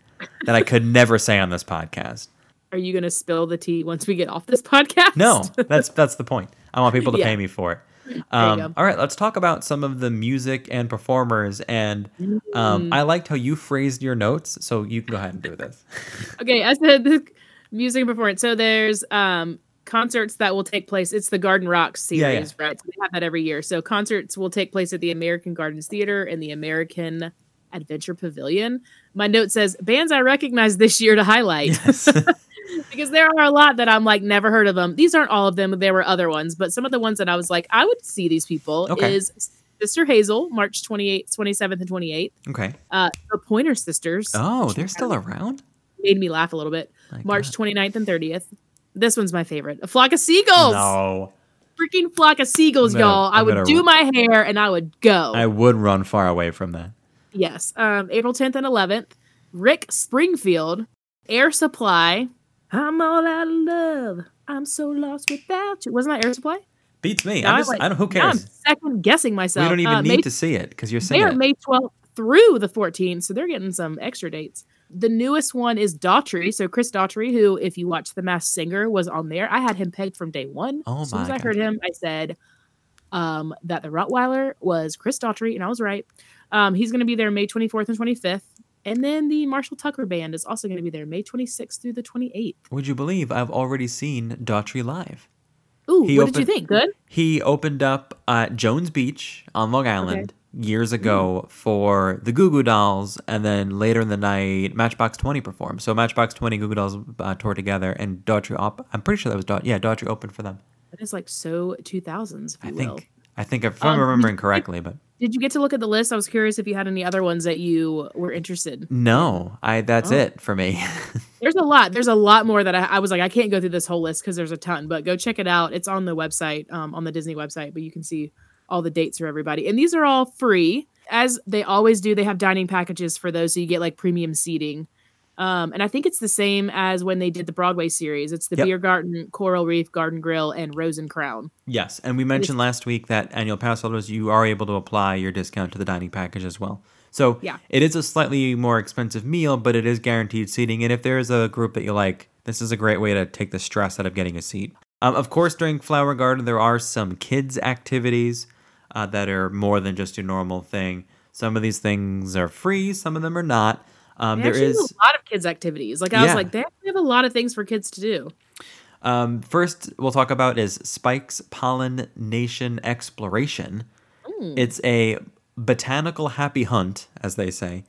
that I could never say on this podcast. Are you gonna spill the tea once we get off this podcast? No, that's that's the point. I want people to Yeah. pay me for it. Um, all right, let's talk about some of the music and performers. And Mm. um, I liked how you phrased your notes, so you can go ahead and do this. okay, I said the music and performance. So there's um concerts that will take place. It's the Garden Rocks series, Yeah, yeah. right? So we have that every year. So concerts will take place at the American Gardens Theater and the American Adventure Pavilion. My note says bands I recognize this year to highlight. Yes. because there are a lot that I'm like never heard of them. These aren't all of them. There were other ones, but some of the ones that I was like I would see these people Okay. is Sister Hazel, March 28th, 27th, and 28th. okay. Uh, the Pointer Sisters Oh, they're still around. made me laugh a little bit. My March God. 29th and 30th. This one's my favorite. A flock of seagulls. No, Freaking flock of seagulls, I'm gonna- y'all. I I'm would gonna- do my hair and I would go. I would run far away from that. Yes. Um, April 10th and 11th. Rick Springfield, Air Supply. I'm all out of love. I'm so lost without you. Wasn't that Air Supply? Beats me. I'm just, like- I don't. Who Now I'm cares? second guessing myself. We don't even Uh, need May- to see it because you're saying they are it. May 12th through the 14th, so they're getting some extra dates. The newest one is Daughtry. So Chris Daughtry, who, if you watch The Masked Singer, was on there. I had him pegged from day one. Oh as soon as I heard him, I said um, that the Rottweiler was Chris Daughtry, and I was right. Um, he's going to be there May 24th and 25th. And then the Marshall Tucker Band is also going to be there May 26th through the 28th. Would you believe I've already seen Daughtry live? Ooh, He what did you opened- think? Good? He opened up at Jones Beach on Long Island years ago for the Goo Goo Dolls, and then later in the night, Matchbox Twenty performed. So Matchbox Twenty, Goo Goo Dolls uh, toured together, and Daughtry. Op- I'm pretty sure that was Daughtry. Yeah, Daughtry opened for them. That is like so 2000s, if I you think. I think if I'm Um, remembering correctly, but Did you get to look at the list? I was curious if you had any other ones that you were interested. no, I. That's Oh. it for me. There's a lot. There's a lot more that I, I was like, I can't go through this whole list because there's a ton. But go check it out. It's on the website, um, on the Disney website. But you can see all the dates for everybody, and these are all free, as they always do. They have dining packages for those, so you get like premium seating. Um, and I think it's the same as when they did the Broadway series. It's the Yep. Beer Garden, Coral Reef, Garden Grill, and Rose and Crown. yes, and we mentioned last week that annual pass holders you are able to apply your discount to the dining package as well. So Yeah. it is a slightly more expensive meal, but it is guaranteed seating. And if there is a group that you like, this is a great way to take the stress out of getting a seat. Um, of course, during Flower Garden, there are some kids' activities uh, that are more than just your normal thing. Some of these things are free, some of them are not. Um, there is a lot of kids activities. Like I was like, they have a lot of things for kids to do. um, first we'll talk about is Spike's Pollination Exploration. Mm. It's a botanical happy hunt, as they say.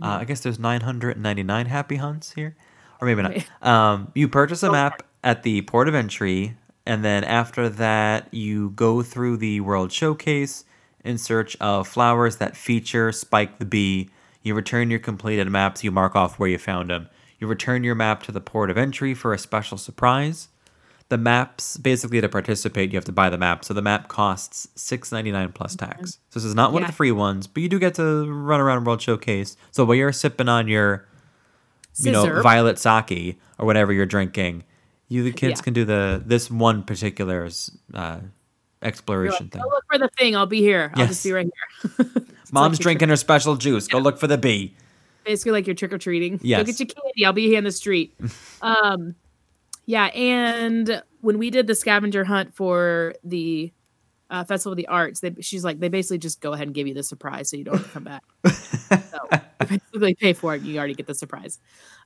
Mm. Uh, I guess there's 999 happy hunts here, or maybe not. Um, you purchase a map at the port of entry, and then after that, you go through the World Showcase in search of flowers that feature Spike the Bee. You return your completed maps. You mark off where you found them. You return your map to the port of entry for a special surprise. The maps, basically to participate, you have to buy the map. So the map costs six ninety nine plus tax. So this is not one of the free ones, but you do get to run around World Showcase. So while you're sipping on your, you know, violet sake or whatever you're drinking, you the kids Yeah. can do the this one particular is uh, exploration like, thing. Go look for the thing. I'll be here. I'll just be right here. Mom's like drinking her special juice. Go look for the bee. basically like you're trick or treating. Yes. Go get your candy. I'll be here in the street. um, yeah, and when we did the scavenger hunt for the uh, Festival of the Arts, they, she's like, they basically just go ahead and give you the surprise, so you don't have to come back. so basically pay for it. You already get the surprise.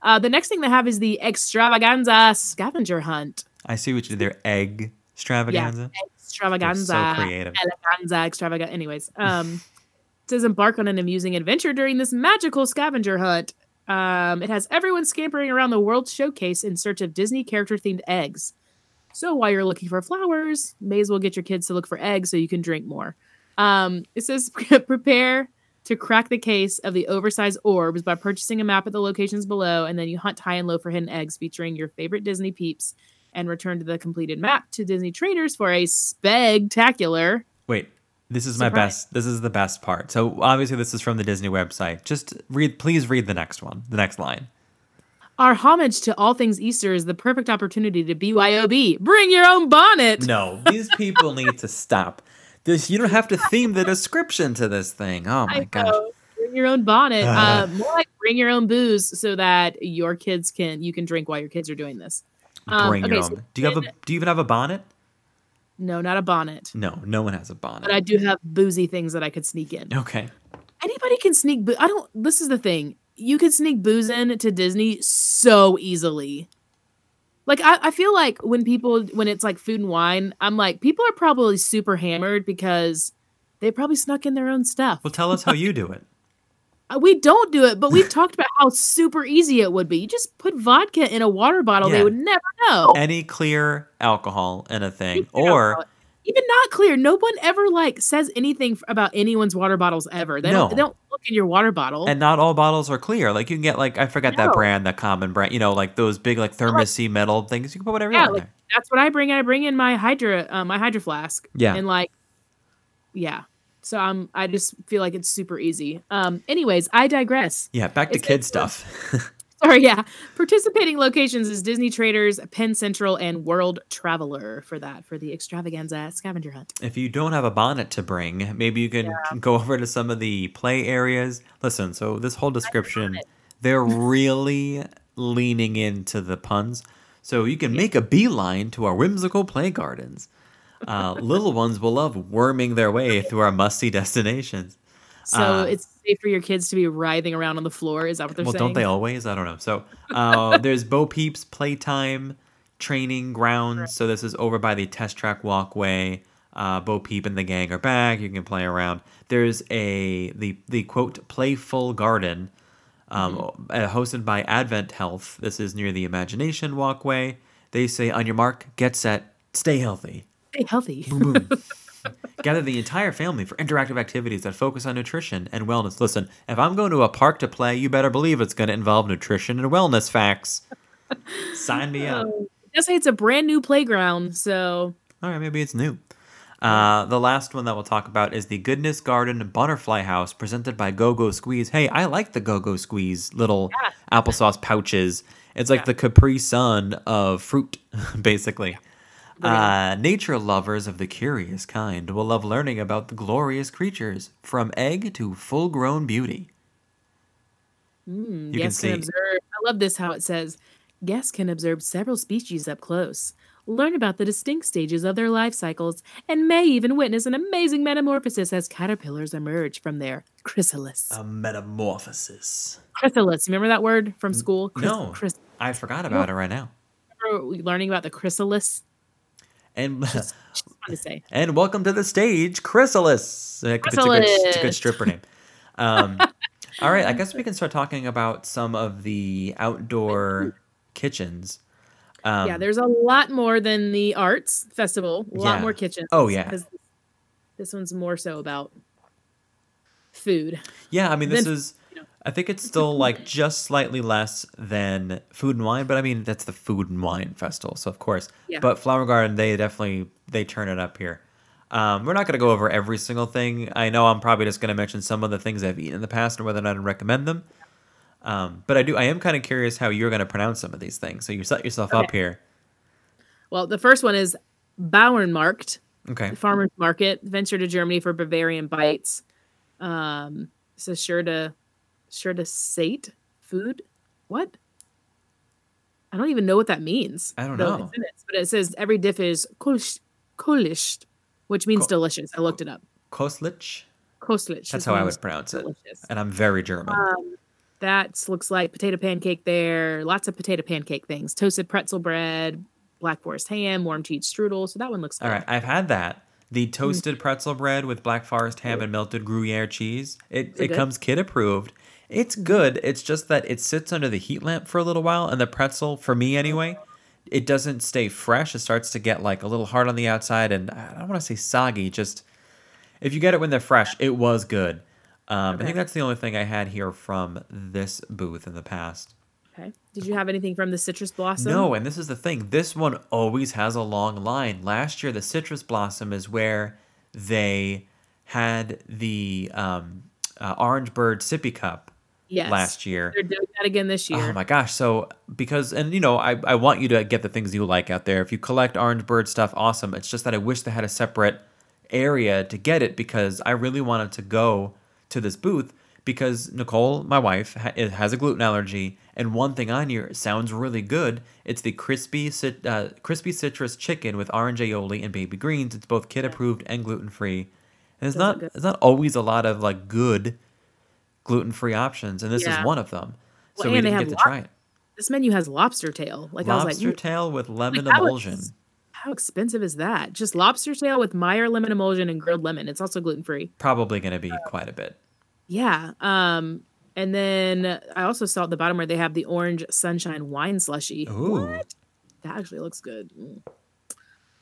Uh, the next thing they have is the extravaganza scavenger hunt. I see what you did there. Egg extravaganza. Extravaganza, creative. eleganza, extravaganza. Anyways, um, it says embark on an amusing adventure during this magical scavenger hunt. Um, it has everyone scampering around the World Showcase in search of Disney character themed eggs. So while you're looking for flowers, may as well get your kids to look for eggs so you can drink more. Um, it says prepare to crack the case of the oversized orbs by purchasing a map at the locations below, and then you hunt high and low for hidden eggs featuring your favorite Disney peeps, and return to the completed map to Disney traders for a spectacular. Wait, this is my best. This is the best part. So obviously this is from the Disney website. Just read. Please read the next one. The next line. Our homage to all things Easter is the perfect opportunity to BYOB. Bring your own bonnet. No, these people need to stop. This you don't have to theme the description to this thing. Oh my I gosh. know. Bring your own bonnet. Uh, more like bring your own booze so that your kids can you can drink while your kids are doing this. Um, Bring your okay, own. so do you have a do you even have a bonnet? No, not a bonnet. No, no one has a bonnet. But I do have boozy things that I could sneak in. okay. Anybody can sneak boo- I don't this is the thing. You can sneak booze in to Disney so easily. Like I, I feel like when people when it's like food and wine, I'm like, people are probably super hammered because they probably snuck in their own stuff. Well, tell us how you do it. Uh, We don't do it, but we've talked about how super easy it would be. You just put vodka in a water bottle, Yeah. they would never know. Any clear alcohol in a thing, or even not clear. No one ever like says anything about anyone's water bottles ever. They No. don't. They don't look in your water bottle. and not all bottles are clear. Like you can get like I forget that brand, that common brand. You know, like those big like thermosy metal things. You can put whatever you yeah, like, there. that's what I bring. I bring in my hydra, uh, my hydro flask. Yeah. and like, yeah. So I'm I just feel like it's super easy. Um anyways, I digress. Yeah, back to It's- kid stuff. Sorry, yeah. Participating locations is Disney Traders, Pin Central, and World Traveler for that, for the extravaganza scavenger hunt. if you don't have a bonnet to bring, maybe you can go over to some of the play areas. Listen, so this whole description, they're really leaning into the puns. So you can make a beeline to our whimsical play gardens. Uh, little ones will love worming their way through our musty destinations. So Uh, it's safe for your kids to be writhing around on the floor. Is that what they're well, saying? Well, don't they always? I don't know. So uh, there's Bo Peeps playtime training grounds. So this is over by the test track walkway. Uh, Bo Peep and the gang are back. You can play around. There's a the the quote playful garden, um, Mm-hmm. uh, hosted by Advent Health. This is near the Imagination Walkway. They say on your mark, get set, stay healthy. Stay healthy. Gather the entire family for interactive activities that focus on nutrition and wellness. Listen, if I'm going to a park to play, you better believe it's going to involve nutrition and wellness facts. Sign me up. It does say it's a brand new playground, so All right, maybe it's new. Uh, the last one that we'll talk about is the Goodness Garden Butterfly House presented by Go Go Squeeze. Hey, I like the Go Go Squeeze little applesauce pouches. It's like the Capri Sun of fruit, basically. Uh, nature lovers of the curious kind will love learning about the glorious creatures from egg to full grown beauty. mm, You guests can, see- observe. I love this how it says guests can observe several species up close, learn about the distinct stages of their life cycles, and may even witness an amazing metamorphosis as caterpillars emerge from their chrysalis. A metamorphosis. chrysalis. Remember that word from school? No, I forgot about it right now. remember learning about the chrysalis. And Just wanted to say. And welcome to the stage, Chrysalis. Uh, It's a good, it's a good stripper name. Um, all right, I guess we can start talking about some of the outdoor kitchens. Um, yeah, there's a lot more than the arts festival. A lot Yeah. more kitchens. Oh, yeah. because This one's more so about food. yeah. I mean, this Then- is. I think it's still like just slightly less than Food and Wine, but I mean that's the Food and Wine Festival, so of course. Yeah. But Flower Garden, they definitely they turn it up here. Um, we're not going to go over every single thing. I know I'm probably just going to mention some of the things I've eaten in the past and whether or not I recommend them. Um, but I do. I am kind of curious how you're going to pronounce some of these things. So you set yourself up here. Well, the first one is Bauernmarkt, Okay. farmers market. Venture to Germany for Bavarian bites. Um, says sure to sure to sate food. What? I don't even know what that means. I don't know. it, But it says every dish is kolish, which means Ko- delicious. I looked it up. Kostlich. Kostlich. That's how I would pronounce it. And I'm very German. Um, that looks like potato pancake there. Lots of potato pancake things. Toasted pretzel bread, black forest ham, warm cheese strudel. So that one looks good. All right, I've had that. The toasted pretzel bread with black forest ham and melted Gruyere cheese. It it it good? comes kid approved. It's good. It's just that it sits under the heat lamp for a little while, and the pretzel, for me anyway, it doesn't stay fresh. It starts to get like a little hard on the outside, and I don't want to say soggy. Just if you get it when they're fresh, it was good. Um, I think that's the only thing I had here from this booth in the past. Okay. Did you have anything from the citrus blossom? No, and this is the thing. This one always has a long line. Last year, the citrus blossom is where they had the um, uh, orange bird sippy cup Yes. last year. They're doing that again this year. Oh my gosh! So because and you know I I want you to get the things you like out there. If you collect orange bird stuff, awesome. It's just that I wish they had a separate area to get it because I really wanted to go to this booth because Nicole, my wife, ha- has a gluten allergy, and one thing on here sounds really good. It's the crispy cit- uh, crispy citrus chicken with orange aioli and baby greens. It's both kid approved and gluten free. And it's not it's not always a lot of like good gluten free options, and this Yeah. is one of them. So Well, we didn't get to lob- try it. This menu has lobster tail. Like I was Lobster like, "Mm, tail with lemon how emulsion. ex- how expensive is that? Just lobster tail with Meyer lemon emulsion and grilled lemon. It's also gluten free. Probably going to be quite a bit. Yeah. Um, and then I also saw at the bottom where they have the orange sunshine wine slushy. Ooh. What? That actually looks good. Mm.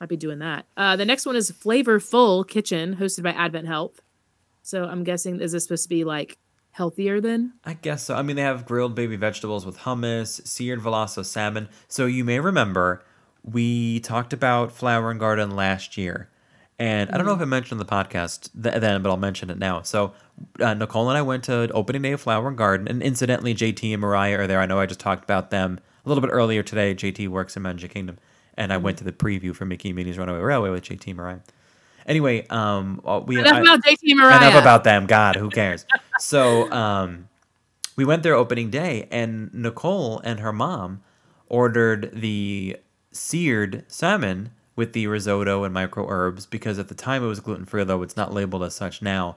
Might be doing that. Uh, the next one is Flavorful Kitchen, hosted by Advent Health. So I'm guessing is this supposed to be like healthier then? I guess so. I mean, they have grilled baby vegetables with hummus, seared Verlasso salmon. So you may remember we talked about Flower and Garden last year, And I don't know if I mentioned the podcast th- then, but I'll mention it now. So uh, Nicole and I went to opening day of Flower and Garden, and incidentally, JT and Mariah are there. I know I just talked about them a little bit earlier today. JT works in Magic Kingdom, and I went to the preview for Mickey and Minnie's Runaway Railway with JT and Mariah. Anyway, um, uh, we Enough I- about JT and Mariah. Enough about them. God, who cares? so um, we went there opening day, and Nicole and her mom ordered the seared salmon with the risotto and micro herbs because at the time it was gluten free, though it's not labeled as such now.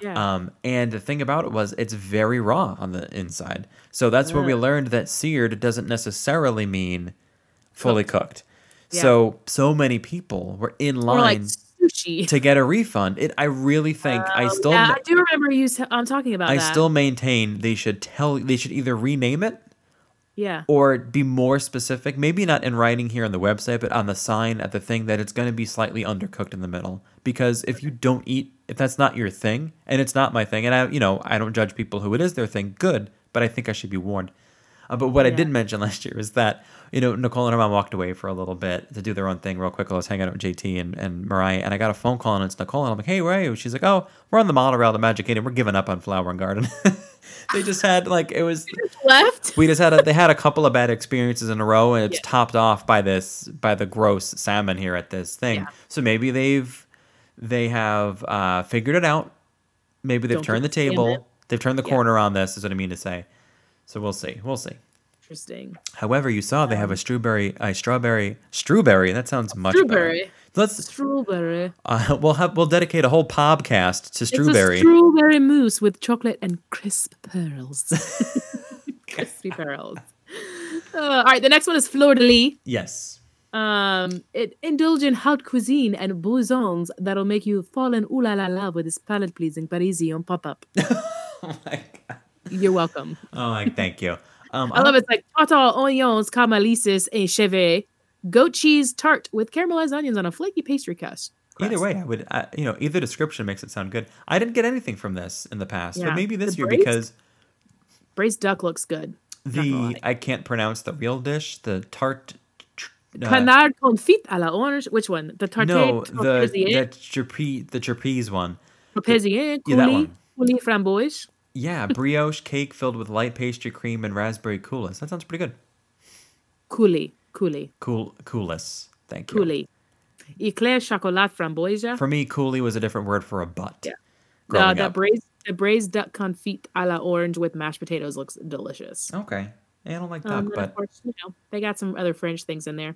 Yeah. Um, and the thing about it was it's very raw on the inside. So that's where we learned that seared doesn't necessarily mean fully cooked. Yeah. So so many people were in line like sushi. to get a refund. It I really think I Um, still yeah, I do remember you um, talking about I that. still maintain they should tell they should either rename it yeah. or be more specific. Maybe not in writing here on the website, but on the sign at the thing that it's going to be slightly undercooked in the middle. Because if you don't eat, if that's not your thing, and it's not my thing, and I, you know, I don't judge people who it is their thing. Good, but I think I should be warned. Uh, but what I did mention last year is that you know Nicole and her mom walked away for a little bit to do their own thing real quick. while I was hanging out with JT and, and Mariah, and I got a phone call and it's Nicole, and I'm like, "Hey, where are you?" She's like, "Oh, we're on the monorail to Magic Kingdom. We're giving up on Flower and Garden." they just had like it was Left. we just had a, they had a couple of bad experiences in a row and it's Yeah. topped off by this by the gross salmon here at this thing Yeah. so maybe they've they have uh figured it out maybe they've Don't turned the table they've turned the Yeah. corner on this is what i mean to say so we'll see we'll see Interesting. however you saw they have a strawberry a strawberry strawberry that sounds much Strawberry. better let's Strawberry. uh, we'll have we'll dedicate a whole podcast to strawberry. It's a strawberry mousse with chocolate and crisp pearls. Crispy pearls. Uh, all right, the next one is fleur de lis. yes Um, it indulge in haute cuisine and boissons that'll make you fall in ooh la la love with this palate pleasing Parisian pop up. oh my god You're welcome. oh my thank you um I love it. It's like tartare, oignons, caramelisses, and chevet. Goat cheese tart with caramelized onions on a flaky pastry crust. Either way, I would, I, you know, either description makes it sound good. I didn't get anything from this in the past, Yeah. but maybe this The year braised- because braised duck looks good. The. I can't pronounce the real dish, the tart. uh, Canard confit à la orange. Which one? The tarte no, the the trapeze the trapeze one. trapézien, Yeah, that one. coulis framboise. Yeah, brioche cake filled with light pastry cream and raspberry coulis. That sounds pretty good. Coulis, coulis, Cool coulis. Thank you. coulis. Eclair chocolat framboise. For me, coulis was a different word for a butt. Yeah. Uh, that up. braised the braised duck confit à la orange with mashed potatoes looks delicious. Okay. Yeah, I don't like duck, Um, but of course, you know, they got some other French things in there.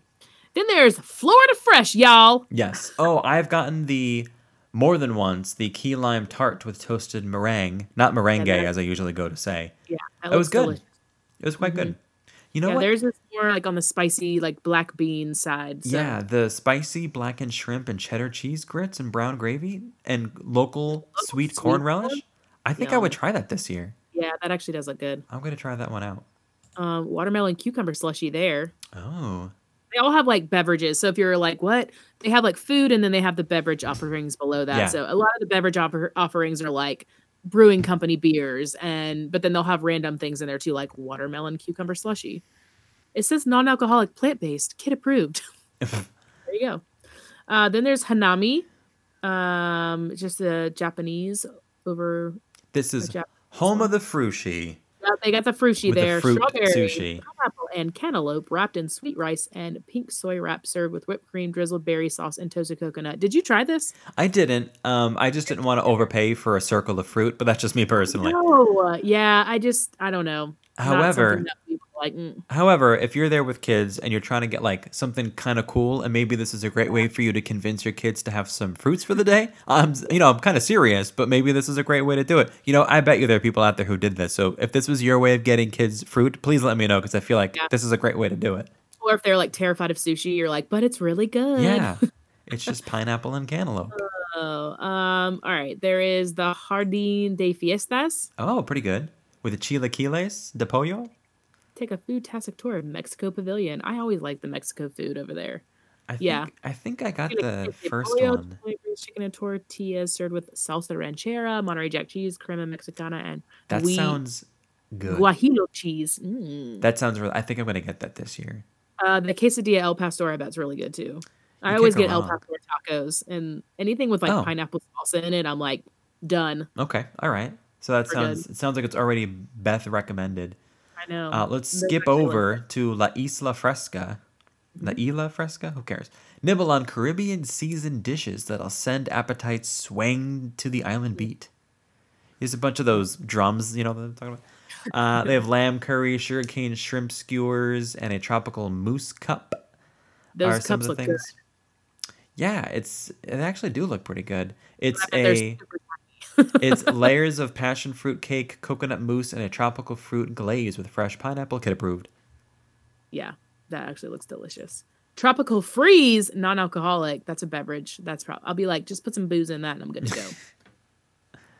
Then there's Florida Fresh, y'all. Yes. Oh, I've gotten the more than once the key lime tart with toasted meringue, not meringue as I usually go to say. Yeah, that, That was good. delicious. It was quite good. You know yeah, what? theirs is more like on the spicy, like black bean side. So. Yeah, the spicy blackened shrimp and cheddar cheese grits and brown gravy and local sweet sweet corn relish. I think I would try that this year. yeah, that actually does look good. I'm gonna try that one out. Um, watermelon cucumber slushy there. Oh, They all have like beverages. So if you're like, what? They have like food and then they have the beverage offerings below that. Yeah. So a lot of the beverage offer- offerings are like brewing company beers and but then they'll have random things in there too, like watermelon cucumber slushy. It says non-alcoholic plant-based, kid approved. there you go. Uh, then there's Hanami, um, just a Japanese over. this is home of the frushi. Uh, They got the frushi With the there, fruit strawberry, sushi. pineapple, and cantaloupe wrapped in sweet rice and pink soy wrap, served with whipped cream, drizzled berry sauce, and toasted coconut. Did you try this? I didn't. Um, I just didn't want to overpay for a circle of fruit, but that's just me personally. No, yeah, I just I don't know. However- something that we were like mm. However, if you're there with kids and you're trying to get like something kind of cool, and maybe this is a great way for you to convince your kids to have some fruits for the day, I'm, you know, I'm kind of serious, but maybe this is a great way to do it. You know, I bet you there are people out there who did this. So if this was your way of getting kids fruit, please let me know because I feel like Yeah. this is a great way to do it. or if they're like terrified of sushi, you're like, but it's really good. Yeah, it's just pineapple and cantaloupe. Oh, um, all right. There is the Jardín de Fiestas. Oh, pretty good with the chilaquiles de pollo. Take a food-tastic tour of Mexico Pavilion. I always like the Mexico food over there. I think, Yeah. I think I got the first one. chicken and tortillas served with salsa ranchera, Monterey Jack cheese, crema mexicana, and That we- sounds good. guajillo cheese. Mm. That sounds really. I think I'm gonna get that this year. Uh, the quesadilla El Pastor, I bet, is really good too. I always get go El wrong. Pastor tacos and anything with like Oh. pineapple salsa in it. I'm like done. Okay, all right. So that We're good. sounds it sounds like it's already Beth recommended. I know. Uh, let's skip over to La Isla Fresca. La Isla Fresca? Who cares? Nibble on Caribbean seasoned dishes that'll send appetites swaying to the island beat. Here's a bunch of those drums, you know, that I'm talking about. Uh, they have lamb curry, sugarcane shrimp skewers, and a tropical mousse cup. Those are some of the look good. things. Yeah, it's they actually do look pretty good. It's a super it's layers of passion fruit cake, coconut mousse, and a tropical fruit glaze with fresh pineapple. Kid approved. Yeah, that actually looks delicious. Tropical freeze, non-alcoholic. That's a beverage. That's probably. I'll be like, just put some booze in that, and I'm good to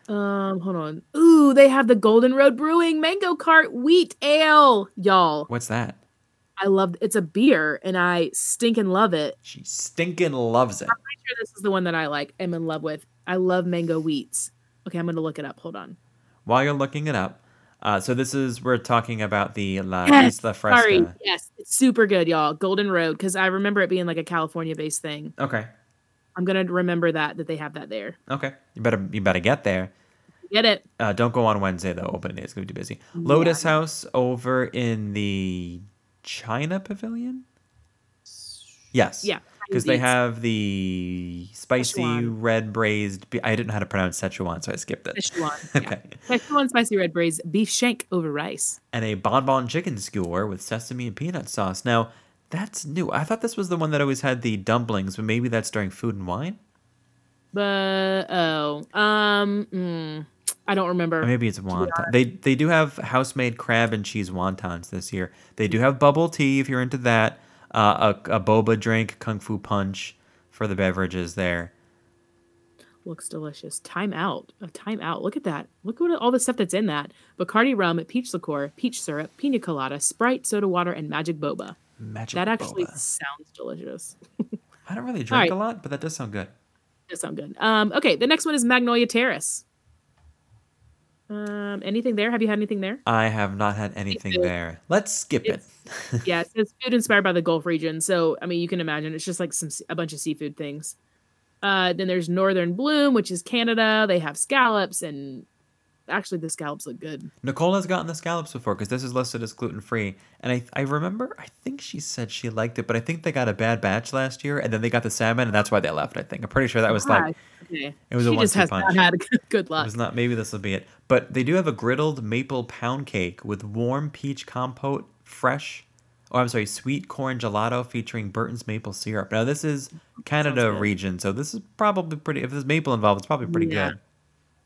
go. um, hold on. Ooh, they have the Golden Road Brewing Mango Cart Wheat Ale, y'all. What's that? I love. It's a beer, and I stinking love it. She stinking loves it. I'm pretty sure this is the one that I like. Am in love with. I love mango wheats. Okay, I'm gonna look it up. Hold on. While you're looking it up, uh, so this is we're talking about the La Isla Fresca. Sorry. Yes, it's super good, y'all. Golden Road, because I remember it being like a California-based thing. Okay, I'm gonna remember that that they have that there. okay. You better you better get there. Get it? Uh, don't go on Wednesday though. Opening day is gonna be too busy. Lotus House over in the China Pavilion. Yes. Yeah, Because they have the spicy Szechuan. red braised. Be- I didn't know how to pronounce Szechuan, so I skipped it. Szechuan. Okay. Yeah. Szechuan spicy red braised beef shank over rice. and a bonbon chicken skewer with sesame and peanut sauce. Now, that's new. I thought this was the one that always had the dumplings, but maybe that's during food and wine. But oh, um, mm, I don't remember. Or maybe it's wonton. They they do have house made crab and cheese wontons this year. They do have bubble tea if you're into that. Uh, a, a boba drink, kung fu punch for the beverages there. Looks delicious. Time out. A time out. Look at that. Look at all the stuff that's in that. Bacardi rum, peach liqueur, peach syrup, pina colada, Sprite, soda water, and magic boba. Magic That actually boba. sounds delicious. I don't really drink right. a lot, but that does sound good. Does sound good. Um, okay, the next one is Magnolia Terrace. Um, anything there? Have you had anything there? I have not had anything there. Let's skip it. yeah, it says food inspired by the Gulf region. So, I mean, you can imagine it's just like some a bunch of seafood things. Uh, then there's Northern Bloom, which is Canada. They have scallops, and actually, the scallops look good. Nicole has gotten the scallops before because this is listed as gluten free, and I I remember I think she said she liked it, but I think they got a bad batch last year, and then they got the salmon, and that's why they left. I think I'm pretty sure that was like Ah, okay. it was a she just one-two has punch. not had good it luck. was not. Maybe this will be it, but they do have a griddled maple pound cake with warm peach compote, fresh. Oh, I'm sorry, sweet corn gelato featuring Burton's maple syrup. Now this is Canada region, so this is probably pretty. If there's maple involved, it's probably pretty Yeah.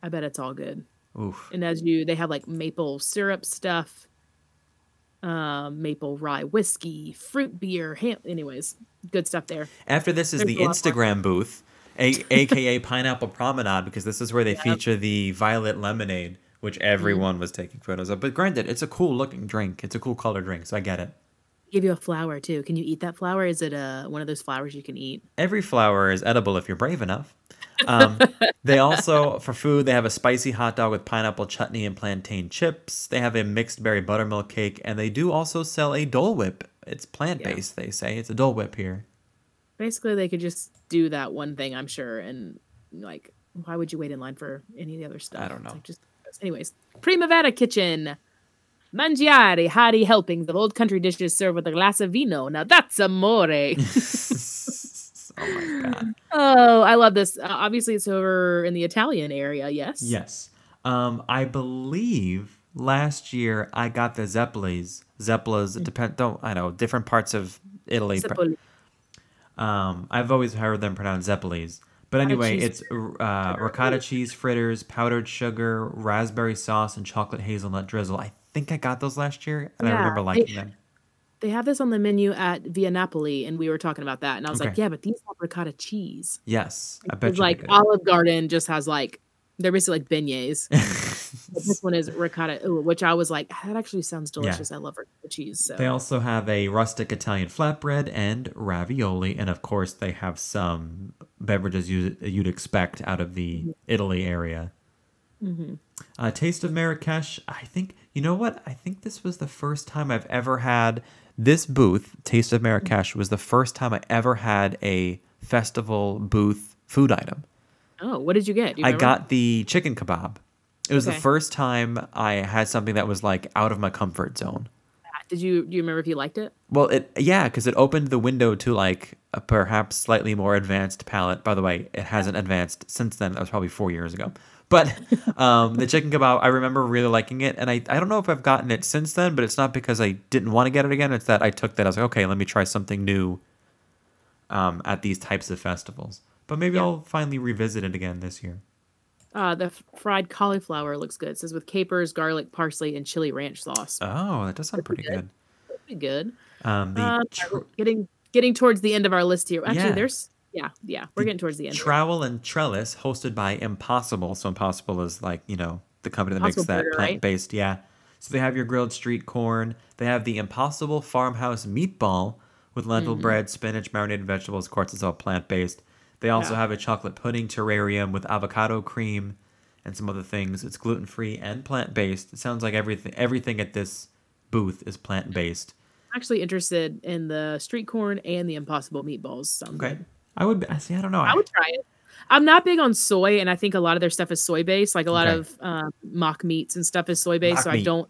I bet it's all good. Oof. And as you, they have like maple syrup stuff, um, maple rye whiskey, fruit beer, ham. Anyways, good stuff there. After this is There's the a. Instagram booth, a- aka Pineapple Promenade, because this is where they feature the violet lemonade, which everyone was taking photos of. But granted, it's a cool looking drink. It's a cool color drink, so I get it. Give you a flower too. Can you eat that flower? Is it uh one of those flowers you can eat? Every flower is edible if you're brave enough. Um, they also, for food, they have a spicy hot dog with pineapple chutney and plantain chips. They have a mixed berry buttermilk cake, and they do also sell a Dole Whip. It's plant based, they say. It's a Dole Whip here. Basically, they could just do that one thing, I'm sure, and like, why would you wait in line for any of the other stuff? I don't know. like, just, anyways, Primavera Kitchen. Mangiare, hearty helpings of old country dishes served with a glass of vino. Now that's amore. oh my God. oh, I love this. Uh, obviously, it's over in the Italian area. Yes. Yes. Um, I believe last year I got the Zeppelis. Zeppelas depend don't I know different parts of Italy. Sepul- Um, I've always heard them pronounced Zeppelis. But anyway, it's uh, ricotta cheese fritters, powdered sugar, raspberry sauce, and chocolate hazelnut drizzle. I think I got those last year, and I remember liking them. They have this on the menu at Via Napoli, and we were talking about that, and I was like, yeah, but these have ricotta cheese. Yes, I bet you. like. Olive Garden just has like they're basically like beignets. This one is ricotta, ooh, which I was like, that actually sounds delicious. I love ricotta cheese. So They also have a rustic Italian flatbread and ravioli, and of course, they have some beverages you, you'd expect out of the Mm-hmm. Italy area. Uh, Taste of Marrakesh. I think you know what? I think this was the first time I've ever had this booth. Taste of Marrakesh was the first time I ever had a festival booth food item. Oh, what did you get? You I got the chicken kebab. It was Okay. the first time I had something that was like out of my comfort zone. Did you do you remember if you liked it? Well, it yeah, because it opened the window to like a perhaps slightly more advanced palate. By the way, it hasn't advanced since then. That was probably four years ago. But um, the chicken kebab, I remember really liking it, and I I don't know if I've gotten it since then, but it's not because I didn't want to get it again. It's that I took that I was like, okay, let me try something new. Um, at these types of festivals, but maybe Yeah. I'll finally revisit it again this year. Uh, the fried cauliflower looks good. It says with capers, garlic, parsley, and chili ranch sauce. Oh, that does sound pretty good. good. Pretty good. Um, the Um, tr- getting getting towards the end of our list here. Actually, Yeah. there's yeah, yeah, we're getting towards the end. Trowel and Trellis, hosted by Impossible. So Impossible is like you know the company that makes that Burger, plant based. Yeah. So they have your grilled street corn. They have the Impossible Farmhouse meatball with lentil Mm-hmm. bread, spinach, marinated vegetables. Of course, it's all plant based. They also Yeah. have a chocolate pudding terrarium with avocado cream and some other things. It's gluten free and plant based. It sounds like everything everything at this booth is plant based. I'm actually interested in the street corn and the impossible meatballs. Sound Okay. good. I would. I see. I don't know. I would try it. I'm not big on soy, and I think a lot of their stuff is soy based. Like a lot Okay. of um, mock meats and stuff is soy based. Mock So meat. I don't,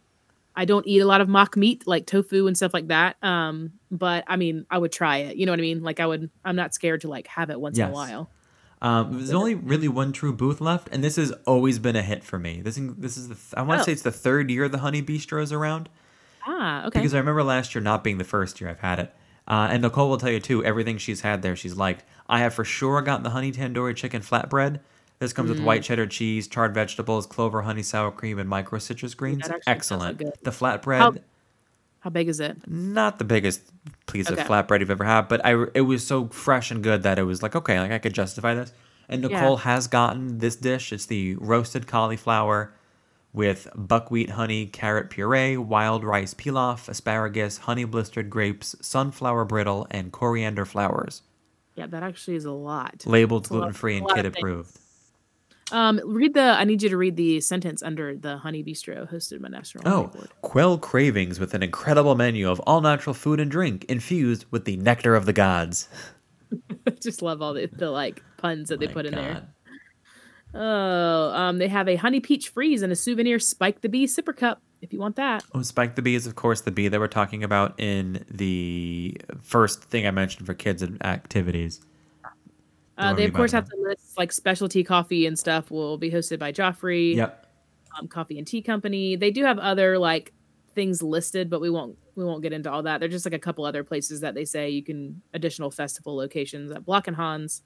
I don't eat a lot of mock meat like tofu and stuff like that. Um, but I mean, I would try it. You know what I mean? Like I would. I'm not scared to like have it once in a while. Um, there's only really one true booth left, and this has always been a hit for me. This this is the th- I want to Oh. say it's the third year the Honey Bistro is around Ah, okay. because I remember last year not being the first year I've had it. Uh, and Nicole will tell you too. Everything she's had there, she's liked. I have for sure gotten the honey tandoori chicken flatbread. This comes Mm. with white cheddar cheese, charred vegetables, clover, honey, sour cream, and micro citrus greens. Excellent. The flatbread, How- How big is it? not the biggest piece Okay. of flatbread you've ever had, but I it was so fresh and good that it was like okay, like I could justify this. And Yeah. Nicole has gotten this dish. It's the roasted cauliflower with buckwheat honey, carrot puree, wild rice pilaf, asparagus, honey blistered grapes, sunflower brittle, and coriander flowers. Yeah, that actually is a lot. Labeled It's a lot- gluten free and kid approved. Um, read the. I need you to read the sentence under the Honey Bistro hosted by National Oh, Board. quell cravings with an incredible menu of all natural food and drink infused with the nectar of the gods. Just love all the, the like puns that they put in there. Oh, um, they have a honey peach freeze and a souvenir Spike the Bee sipper cup. If you want that, Oh, Spike the Bee is, of course, the bee that we're talking about in the first thing I mentioned for kids and activities. uh, they of course have the list like specialty coffee and stuff. Will be hosted by Joffrey. Yep. um, Coffee and Tea Company. They do have other like things listed, but we won't we won't get into all that. They're just like a couple other places that they say you can additional festival locations at Block and Hans,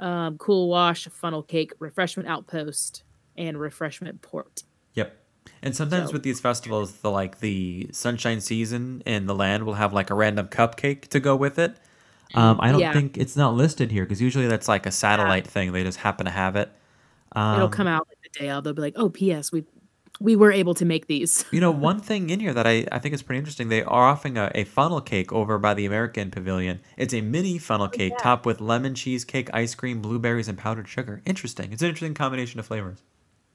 um, Cool Wash, Funnel Cake, Refreshment Outpost, and Refreshment Port. Yep. And sometimes So- with these festivals, the like the sunshine season in the land will have like a random cupcake to go with it. Um, I don't Yeah. think it's not listed here because usually that's like a satellite thing. They just happen to have it. Um, It'll come out like the day of. They'll be like, "Oh, P.S. We we were able to make these." You know, one thing in here that I, I think is pretty interesting, they are offering a, a funnel cake over by the American Pavilion. It's a mini funnel oh, cake topped with lemon cheesecake, ice cream, blueberries, and powdered sugar. Interesting. It's an interesting combination of flavors.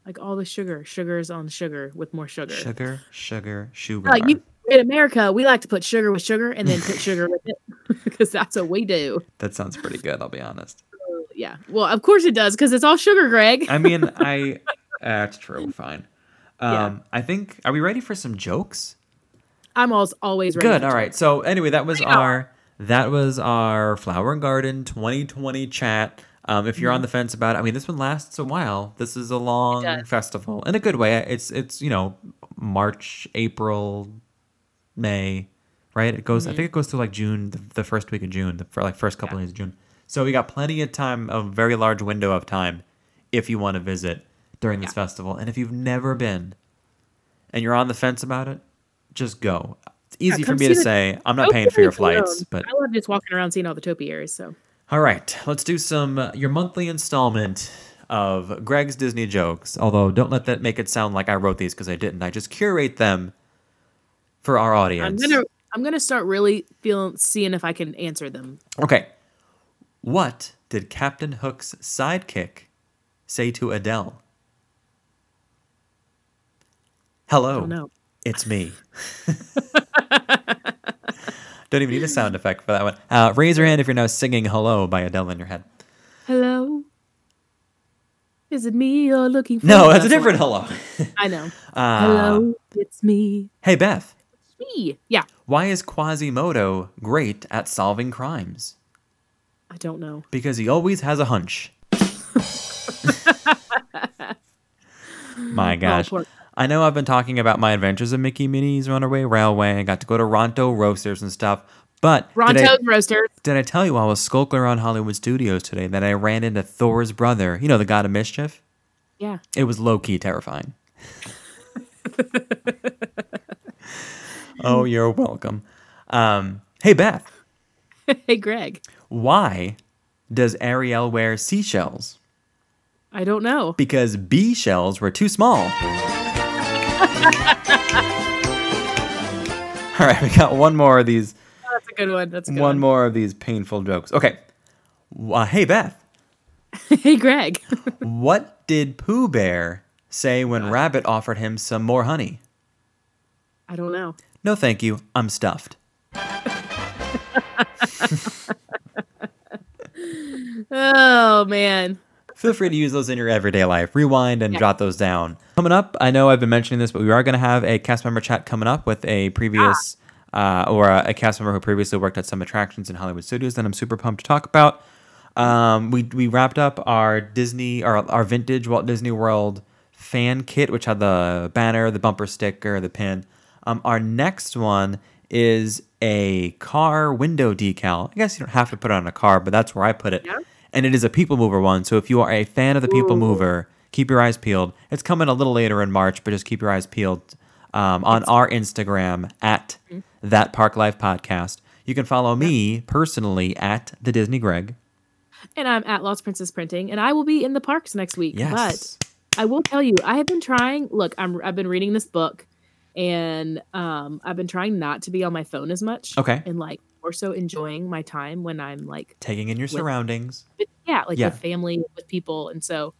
like all the sugar, sugars on sugar with more sugar. Sugar, sugar, sugar. Like you in America, we like to put sugar with sugar and then put sugar with it because that's what we do. That sounds pretty good, I'll be honest. Oh, yeah. Well, of course it does because it's all sugar, Greg. I mean, I. That's true. Fine. Um, Yeah. I think. Are we ready for some jokes? I'm always always ready. Good. All right. jokes. So anyway, that was Bring it on. our that was our flower and garden 2020 chat. Um, if you're on the fence about it, I mean, this one lasts a while. This is a long festival in a good way. It's it's you know March, April, May, right? It goes. I think it goes to like June, the, the first week of June, the for like first couple days of June. So we got plenty of time, a very large window of time, if you want to visit during this festival. And if you've never been, and you're on the fence about it, just go. It's easy for me to the say. I'm not paying for your Topiaries alone. flights, but I love just walking around seeing all the topiaries. So all right, let's do some uh, your monthly installment of Greg's Disney jokes. Although don't let that make it sound like I wrote these because I didn't. I just curate them for our audience. I'm gonna I'm gonna start really feeling seeing if I can answer them. Okay. What did Captain Hook's sidekick say to Adele? Hello. Oh. It's me. Don't even need a sound effect for that one. Uh, raise your hand if you're now singing "Hello" by Adele in your head. Hello. Is it me you're looking for? No, that's a different. "Hello." I know. Uh, Hello, it's me. Hey Beth, Me. Yeah. why is Quasimodo great at solving crimes? I don't know. Because he always has a hunch. My gosh. poor- I know I've been talking about my adventures in Mickey Minnie's Runaway Railway. I got to go to Ronto Roasters and stuff. But did I, Ronto's Roasters. did I tell you I was skulking around Hollywood Studios today that I ran into Thor's brother, you know, the god of mischief? Yeah. It was low key terrifying. oh, you're welcome. Um, hey, Beth, hey, Greg. why does Ariel wear seashells? I don't know. Because bee shells were too small. All right, we got one more of these. Oh, that's a good one. That's good One one. more of these painful jokes. Okay. Uh, hey, Beth, hey, Greg. what did Pooh Bear say when Rabbit offered him some more honey? I don't know. No, thank you. I'm stuffed. Oh man. Feel free to use those in your everyday life. Rewind and Yeah. jot those down. Coming up, I know I've been mentioning this, but we are going to have a cast member chat coming up with a previous uh, or a, a cast member who previously worked at some attractions in Hollywood studios that I'm super pumped to talk about. Um, we we wrapped up our Disney our our vintage Walt Disney World fan kit, which had the banner, the bumper sticker, the pin. Um, our next one is a car window decal. I guess you don't have to put it on a car, but that's where I put it. Yeah. And it is a People Mover one. So if you are a fan of the People. Mover, keep your eyes peeled. It's coming a little later in March, but just keep your eyes peeled um, on our Instagram at Mm-hmm. that Park Life Podcast. You can follow me personally at the Disney Greg. And I'm at Lost Princess Printing, and I will be in the parks next week. Yes. But I will tell you, I have been trying. Look, I'm I've been reading this book, and um, I've been trying not to be on my phone as much. Okay. And like more so enjoying my time when I'm like, Taking in your surroundings. yeah, like Yeah. with family, with people, and so.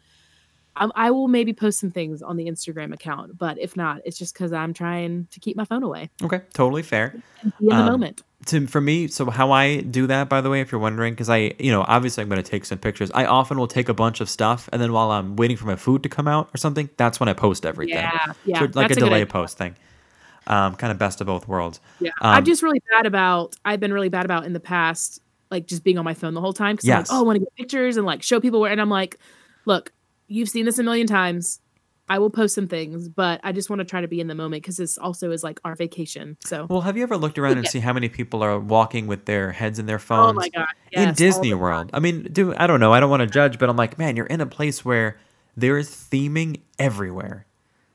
Um, I will maybe post some things on the Instagram account, but if not, it's just because I'm trying to keep my phone away Okay, totally fair. be in the Um, moment. to for me so how i do that by the way if you're wondering because i you know obviously i'm going to take some pictures i often will take a bunch of stuff and then while i'm waiting for my food to come out or something that's when i post everything Yeah, yeah, so like a delay post thing um kind of best of both worlds Yeah, Um, I'm just really bad about. I've been really bad about in the past, like just being on my phone the whole time. Because Yes. I'm like, oh, I want to get pictures and like show people where. And I'm like, look, you've seen this a million times. I will post some things, but I just want to try to be in the moment because this also is like our vacation. So, well have you ever looked around and Yeah. see how many people are walking with their heads in their oh phones my god, in yes, all disney world i mean do i don't know i don't want to judge but i'm like man you're in a place where there is theming everywhere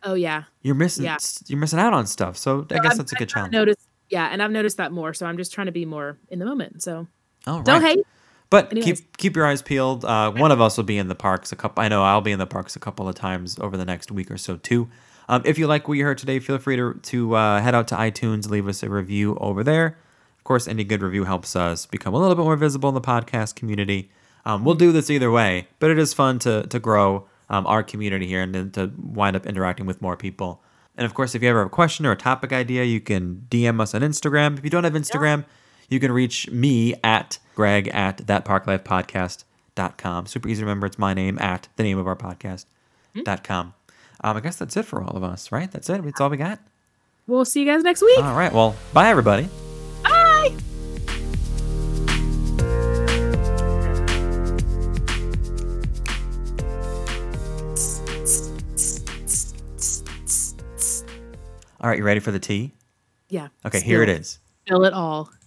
Oh yeah, you're missing Yeah. you're missing out on stuff so i guess I've- that's a good I've challenge noticed. Yeah, and I've noticed that more. So I'm just trying to be more in the moment. So All don't hate. But Anyways. keep keep your eyes peeled. Uh, one of us will be in the parks a couple. I know I'll be in the parks a couple of times over the next week or so too. Um, if you like what you heard today, feel free to to uh, head out to iTunes, leave us a review over there. Of course, any good review helps us become a little bit more visible in the podcast community. Um, we'll do this either way, but it is fun to to grow um, our community here and then to wind up interacting with more people. And of course, if you ever have a question or a topic idea, you can DM us on Instagram. If you don't have Instagram, you can reach me at greg at thatparklifepodcast.com. Super easy to remember. It's my name at the name of our podcast dot com. Um, I guess that's it for all of us, right? That's it. That's all we got. We'll see you guys next week. All right. Well, bye, everybody. All right. You ready for the tea? Yeah. Okay. Here it spill is. Spill it all.